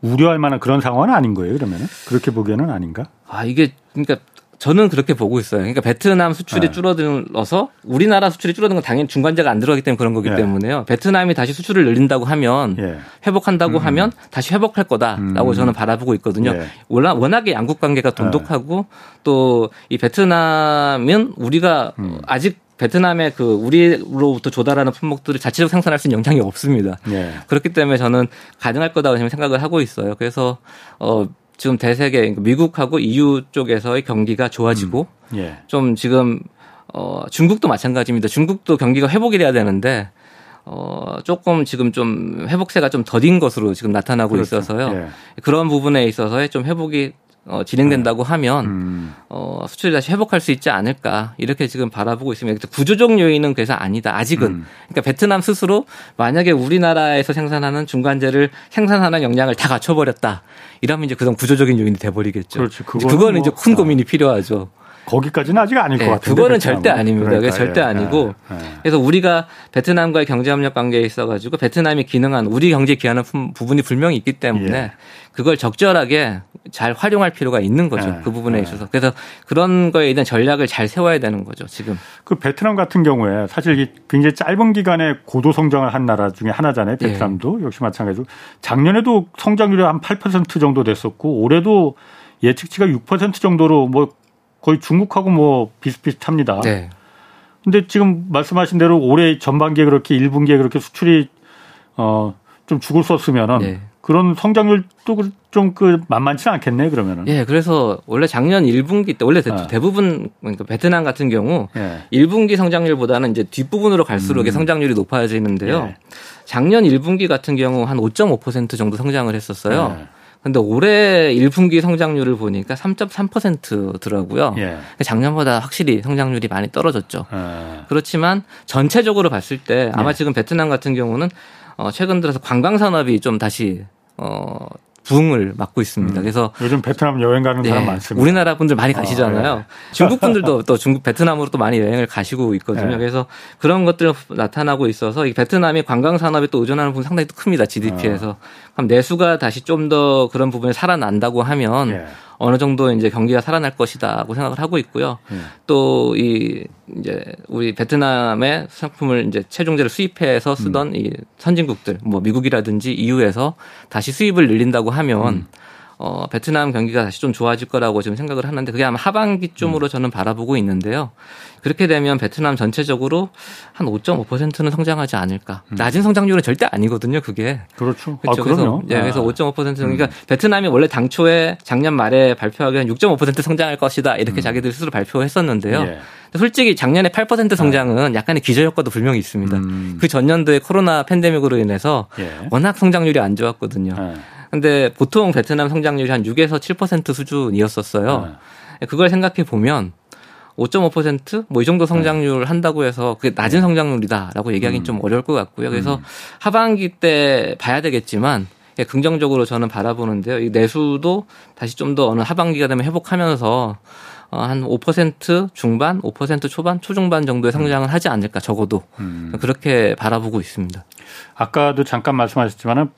우려할 만한 그런 상황은 아닌 거예요, 그러면은? 그렇게 보기에는 아닌가? 아, 이게 그러니까 저는 그렇게 보고 있어요. 그러니까 베트남 수출이 네. 줄어들어서 우리나라 수출이 줄어든 건 당연히 중간재가 안 들어가기 때문에 그런 거기 네. 때문에요. 베트남이 다시 수출을 늘린다고 하면 예. 회복한다고 음. 하면 다시 회복할 거다라고 음. 저는 바라보고 있거든요. 예. 워낙에 양국 관계가 네. 돈독하고 예. 또이 베트남은 우리가 음. 아직 베트남의 그 우리로부터 조달하는 품목들을 자체적으로 생산할 수 있는 영향이 없습니다. 예. 그렇기 때문에 저는 가능할 거다고 생각을 하고 있어요. 그래서 어 지금 대세계 그러니까 미국하고 EU 쪽에서의 경기가 좋아지고 음. 예. 좀 지금 어 중국도 마찬가지입니다. 중국도 경기가 회복이 돼야 되는데 어 조금 지금 좀 회복세가 좀 더딘 것으로 지금 나타나고 그렇죠. 있어서요. 예. 그런 부분에 있어서의 좀 회복이 어, 진행된다고 네. 하면 음. 어, 수출이 다시 회복할 수 있지 않을까 이렇게 지금 바라보고 있습니다. 구조적 요인은 그래서 아니다. 아직은 음. 그러니까 베트남 스스로 만약에 우리나라에서 생산하는 중간재를 생산하는 역량을 다 갖춰버렸다. 이러면 이제 그런 구조적인 요인이 돼버리겠죠. 그거는 뭐, 이제 큰 고민이 필요하죠. 거기까지는 아직 아닐 네, 것 같아요. 그거는 절대 아닙니다. 그러니까, 절대 예, 아니고 예, 예. 그래서 우리가 베트남과의 경제협력 관계에 있어가지고 베트남이 기능한 우리 경제 기하는 부분이 분명히 있기 때문에 예. 그걸 적절하게 잘 활용할 필요가 있는 거죠. 예, 그 부분에 예. 있어서 그래서 그런 거에 대한 전략을 잘 세워야 되는 거죠. 지금 그 베트남 같은 경우에 사실 굉장히 짧은 기간에 고도 성장을 한 나라 중에 하나잖아요. 베트남도 역시 마찬가지로 작년에도 성장률이 한 8% 정도 됐었고 올해도 예측치가 6% 정도로 뭐 거의 중국하고 뭐 비슷비슷합니다. 네. 근데 지금 말씀하신 대로 올해 전반기에 그렇게 1분기에 그렇게 수출이 어 좀 죽을 수 없으면은 네. 그런 성장률도 좀 그 만만치 않겠네 그러면은. 예, 그래서 원래 작년 1분기 때 원래 네. 대부분 그러니까 베트남 같은 경우 예. 1분기 성장률보다는 이제 뒷부분으로 갈수록 음. 성장률이 높아지는데요. 예. 작년 1분기 같은 경우 한 5.5% 정도 성장을 했었어요. 예. 근데 올해 1분기 성장률을 보니까 3.3%더라고요. 예. 작년보다 확실히 성장률이 많이 떨어졌죠. 예. 그렇지만 전체적으로 봤을 때 아마 예. 지금 베트남 같은 경우는 어 최근 들어서 관광 산업이 좀 다시 어 부흥을 맞고 있습니다. 음. 그래서 요즘 베트남 여행 가는 네, 사람 많습니다. 우리나라 분들 많이 아, 가시잖아요. 어, 네. 중국 분들도 또 중국 베트남으로 또 많이 여행을 가시고 있거든요. 네. 그래서 그런 것들 나타나고 있어서 이 베트남이 관광 산업에 또 의존하는 부분 상당히 또 큽니다. GDP에서. 어. 그럼 내수가 다시 좀 더 그런 부분에 살아난다고 하면 예. 어느 정도 이제 경기가 살아날 것이다고 생각을 하고 있고요. 예. 또이 이제 우리 베트남의 상품을 이제 체중제를 수입해서 쓰던 음. 이 선진국들 뭐 미국이라든지 EU에서 다시 수입을 늘린다고 하면 음. 어, 베트남 경기가 다시 좀 좋아질 거라고 지금 생각을 하는데 그게 아마 하반기쯤으로 음. 저는 바라보고 있는데요. 그렇게 되면 베트남 전체적으로 한 5.5%는 성장하지 않을까. 음. 낮은 성장률은 절대 아니거든요, 그게. 그렇죠. 그렇죠. 아, 그래서, 예, 그래서 5.5% 그러니까 음. 베트남이 원래 당초에 작년 말에 발표하기엔 6.5% 성장할 것이다. 이렇게 음. 자기들 스스로 발표했었는데요. 예. 솔직히 작년에 8% 성장은 네. 약간의 기저 효과도 분명히 있습니다. 음. 그 전년도에 코로나 팬데믹으로 인해서 예. 워낙 성장률이 안 좋았거든요. 예. 근데 보통 베트남 성장률이 한 6에서 7% 수준이었었어요. 네. 그걸 생각해 보면 5.5%뭐 이 정도 성장률 네. 한다고 해서 그게 낮은 네. 성장률이다라고 얘기하기는 음. 좀 어려울 것 같고요. 그래서 음. 하반기 때 봐야 되겠지만 예, 긍정적으로 저는 바라보는데요. 이 내수도 다시 좀 더 어느 하반기가 되면 회복하면서 어, 한5% 중반, 5% 초반, 초중반 정도의 음. 성장을 하지 않을까 적어도 음. 그렇게 바라보고 있습니다. 아까도 잠깐 말씀하셨지만은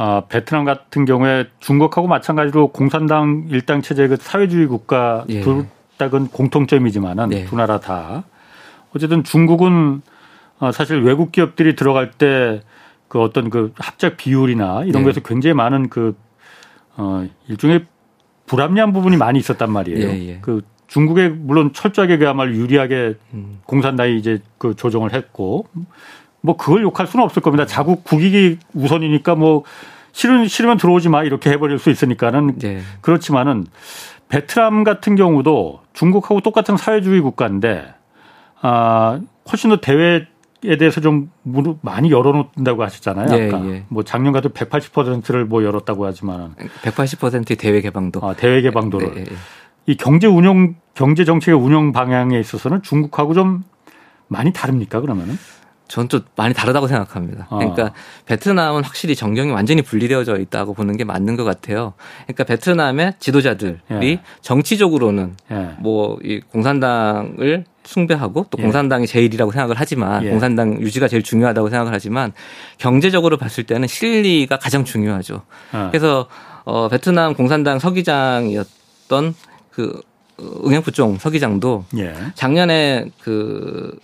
어, 베트남 같은 경우에 중국하고 마찬가지로 공산당 일당 체제 그 사회주의 국가 예. 둘딱은 공통점이지만은 네. 두 나라 다 어쨌든 중국은 어, 사실 외국 기업들이 들어갈 때 그 어떤 그 합작 비율이나 이런 네. 거에서 굉장히 많은 그 어, 일종의 불합리한 부분이 많이 있었단 말이에요. 예, 예. 그 중국에 물론 철저하게 그야말로 유리하게 음. 공산당이 이제 그 조정을 했고 뭐 그걸 욕할 수는 없을 겁니다. 자국 국익이 우선이니까 뭐 싫은 싫으면 들어오지 마 이렇게 해버릴 수 있으니까는 네. 그렇지만은 베트남 같은 경우도 중국하고 똑같은 사회주의 국가인데 아 훨씬 더 대외 에 대해서 좀 많이 열어놓는다고 하셨잖아요. 예, 아까 예. 뭐 작년 같은 180%를 뭐 열었다고 하지만 180%의 대외 개방도. 아, 대외 개방도를. 예, 예, 예, 이 경제 운영 경제 정책의 운영 방향에 있어서는 중국하고 좀 많이 다릅니까 그러면은? 저는 좀 많이 다르다고 생각합니다. 어. 그러니까 베트남은 확실히 정경이 완전히 분리되어져 있다고 보는 게 맞는 것 같아요. 그러니까 베트남의 지도자들이 예. 정치적으로는 예. 뭐이 공산당을 숭배하고 또 예. 공산당이 제일이라고 생각을 하지만 예. 공산당 유지가 제일 중요하다고 생각을 하지만 경제적으로 봤을 때는 실리가 가장 중요하죠. 어. 그래서 어 베트남 공산당 서기장이었던 그 응행푸종 서기장도 예. 작년에 그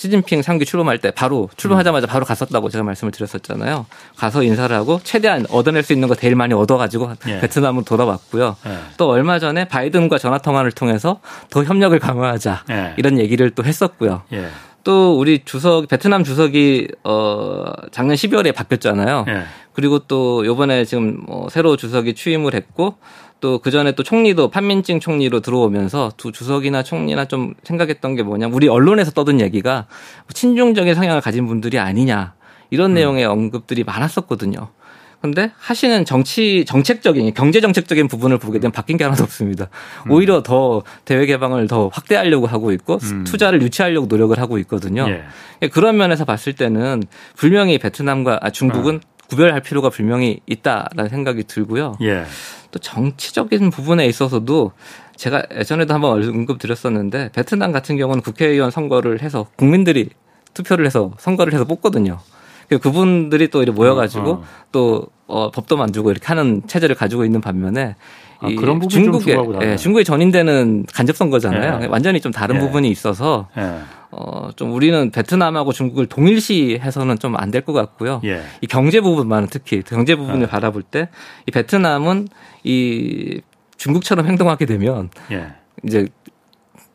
시진핑 3기 출범할 때 바로 출범하자마자 바로 갔었다고 제가 말씀을 드렸었잖아요. 가서 인사를 하고 최대한 얻어낼 수 있는 거 제일 많이 얻어가지고 예. 베트남으로 돌아왔고요. 예. 또 얼마 전에 바이든과 전화 통화를 통해서 더 협력을 강화하자 예. 이런 얘기를 또 했었고요. 예. 또 우리 주석 베트남 주석이 어 작년 12월에 바뀌었잖아요. 예. 그리고 또 요번에 지금 뭐 새로 주석이 취임을 했고 또 그 전에 또 총리도 판민증 총리로 들어오면서 두 주석이나 총리나 좀 생각했던 게 뭐냐 우리 언론에서 떠든 얘기가 친중적인 성향을 가진 분들이 아니냐 이런 음. 내용의 언급들이 많았었거든요. 근데 하시는 정치 정책적인 경제 정책적인 부분을 보게 되면 바뀐 게 하나도 없습니다. 음. 오히려 더 대외 개방을 더 확대하려고 하고 있고 음. 투자를 유치하려고 노력을 하고 있거든요. 예. 그런 면에서 봤을 때는 분명히 베트남과 아, 중국은 어. 구별할 필요가 분명히 있다라는 생각이 들고요. 예. 또 정치적인 부분에 있어서도 제가 예전에도 한번 언급 드렸었는데 베트남 같은 경우는 국회의원 선거를 해서 국민들이 투표를 해서 선거를 해서 뽑거든요. 그분들이 또 이렇게 모여가지고 어, 어. 또 어, 법도 만들고 이렇게 하는 체제를 가지고 있는 반면에 아, 그런 중국의 예, 중국의 전인되는 간접 선거잖아요. 예. 완전히 좀 다른 예. 부분이 있어서 예. 어, 좀 우리는 베트남하고 중국을 동일시해서는 좀 안 될 것 같고요. 예. 이 경제 부분만 특히 경제 부분을 예. 바라볼 때 이 베트남은 이 중국처럼 행동하게 되면 예. 이제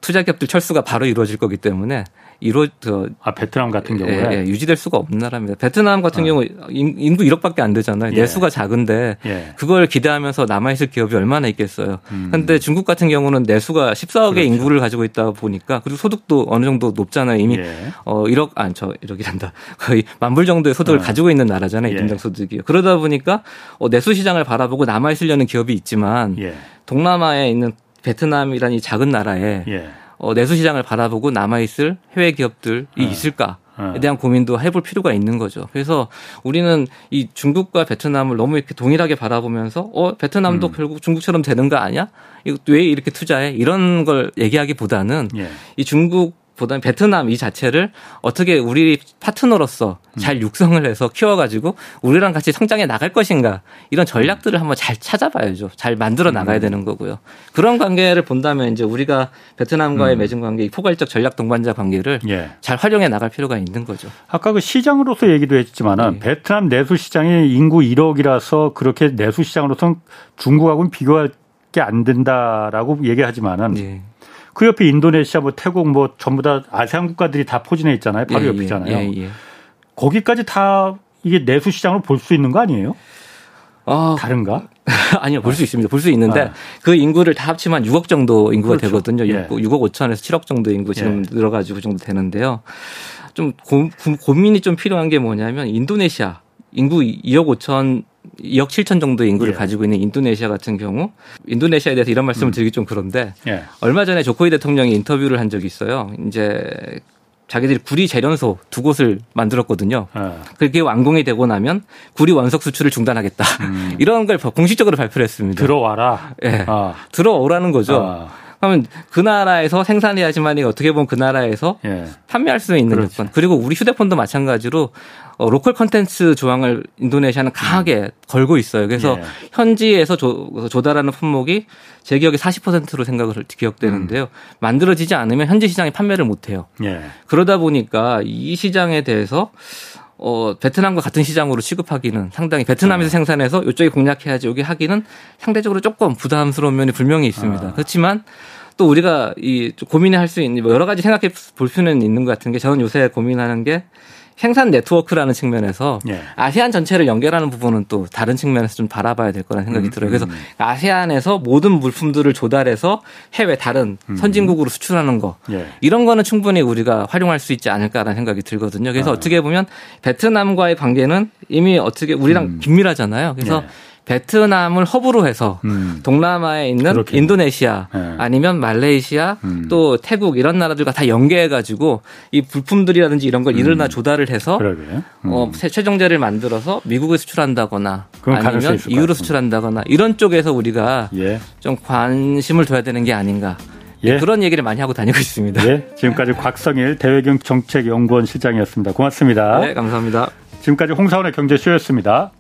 투자 기업들 철수가 바로 이루어질 거기 때문에 이루 저 아, 베트남 같은 경우에 예, 예, 유지될 수가 없는 나라입니다. 베트남 같은 어. 경우 인구 1억밖에 안 되잖아요. 예. 내수가 작은데 예. 그걸 기대하면서 남아 있을 기업이 얼마나 있겠어요. 그런데 음. 중국 같은 경우는 내수가 14억의 그렇죠. 인구를 가지고 있다 보니까 그리고 소득도 어느 정도 높잖아요. 이미 예. 어 1억 안저 1억이란다. 거의 만불 정도의 소득을 어. 가지고 있는 나라잖아요. 예. 소득이. 그러다 보니까 어, 내수 시장을 바라보고 남아 있으려는 기업이 있지만 동남아에 있는 베트남이라는 이 작은 나라에 어, 내수 시장을 바라보고 남아 있을 해외 기업들이 네. 있을까? 에 대한 고민도 해볼 필요가 있는 거죠. 그래서 우리는 이 중국과 베트남을 너무 이렇게 동일하게 바라보면서 어 베트남도 음. 결국 중국처럼 되는 거 아니야? 이거 왜 이렇게 투자해? 이런 걸 얘기하기보다는 예. 이 중국 보다는 베트남 이 자체를 어떻게 우리 파트너로서 잘 육성을 해서 키워가지고 우리랑 같이 성장해 나갈 것인가 이런 전략들을 한번 잘 찾아봐야죠. 잘 만들어 나가야 되는 거고요. 그런 관계를 본다면 이제 우리가 베트남과의 음. 맺은 관계, 포괄적 전략 동반자 관계를 예. 잘 활용해 나갈 필요가 있는 거죠. 아까 그 시장으로서 얘기도 했지만은 네. 베트남 내수 시장이 인구 1억이라서 그렇게 내수 시장으로서는 중국하고는 비교할 게 안 된다라고 얘기하지만은. 네. 그 옆에 인도네시아, 뭐 태국, 뭐 전부 다 아세안 국가들이 다 포진해 있잖아요. 바로 예, 예 옆이잖아요. 예, 예, 거기까지 다 이게 내수 시장으로 볼 수 있는 거 아니에요? 어, 다른가? 아니요, 볼 수 있습니다. 볼 수 있는데 아. 그 인구를 다 합치면 6억 정도 인구가 그렇죠. 되거든요. 예. 6, 억 5천에서 7억 정도 인구 지금 예. 늘어가지고 그 정도 되는데요. 좀 고, 고민이 좀 필요한 게 뭐냐면 인도네시아 인구 2억 5천 2억 7천 정도 인구를 예. 가지고 있는 인도네시아 같은 경우 인도네시아에 대해서 이런 말씀을 음. 드리기 좀 그런데 예. 얼마 전에 조코이 대통령이 인터뷰를 한 적이 있어요. 이제 자기들이 구리 재련소 두 곳을 만들었거든요. 예. 그게 완공이 되고 나면 구리 원석 수출을 중단하겠다. 음. 이런 걸 공식적으로 발표를 했습니다. 들어와라. 예. 아. 들어오라는 거죠. 아. 그러면 그 나라에서 생산해야지만 어떻게 보면 그 나라에서 예. 판매할 수 있는 그렇죠. 조건. 그리고 우리 휴대폰도 마찬가지로 어, 로컬 컨텐츠 조항을 인도네시아는 강하게 음. 걸고 있어요. 그래서 예. 현지에서 조, 조달하는 품목이 제 기억에 40%로 생각을 기억되는데요. 음. 만들어지지 않으면 현지 시장에 판매를 못 해요. 예. 그러다 보니까 이 시장에 대해서 어, 베트남과 같은 시장으로 취급하기는 상당히 베트남에서 아. 생산해서 이쪽에 공략해야지 여기 하기는 상대적으로 조금 부담스러운 면이 분명히 있습니다. 아. 그렇지만 또 우리가 이 고민할 수 있는 뭐 여러 가지 생각해 볼 수는 있는 것 같은 게 저는 요새 고민하는 게 생산 네트워크라는 측면에서 예. 아세안 전체를 연결하는 부분은 또 다른 측면에서 좀 바라봐야 될 거라는 생각이 음, 들어요. 그래서 음. 아세안에서 모든 물품들을 조달해서 해외 다른 음. 선진국으로 수출하는 거 예. 이런 거는 충분히 우리가 활용할 수 있지 않을까라는 생각이 들거든요. 그래서 아. 어떻게 보면 베트남과의 관계는 이미 어떻게 우리랑 음. 긴밀하잖아요. 그래서 예. 베트남을 허브로 해서 음. 동남아에 있는 그렇겠네. 인도네시아 네. 아니면 말레이시아 음. 또 태국 이런 나라들과 다 연계해 가지고 이 부품들이라든지 이런 걸 이르나 음. 조달을 해서 어, 음. 최종제를 만들어서 미국에 수출한다거나 아니면 이유로 수출한다거나 이런 쪽에서 우리가 예. 좀 관심을 둬야 되는 게 아닌가. 예. 그런 얘기를 많이 하고 다니고 있습니다. 예. 지금까지 곽성일 대외경 정책연구원 실장이었습니다. 고맙습니다. 네, 감사합니다. 지금까지 홍사원의 경제쇼였습니다.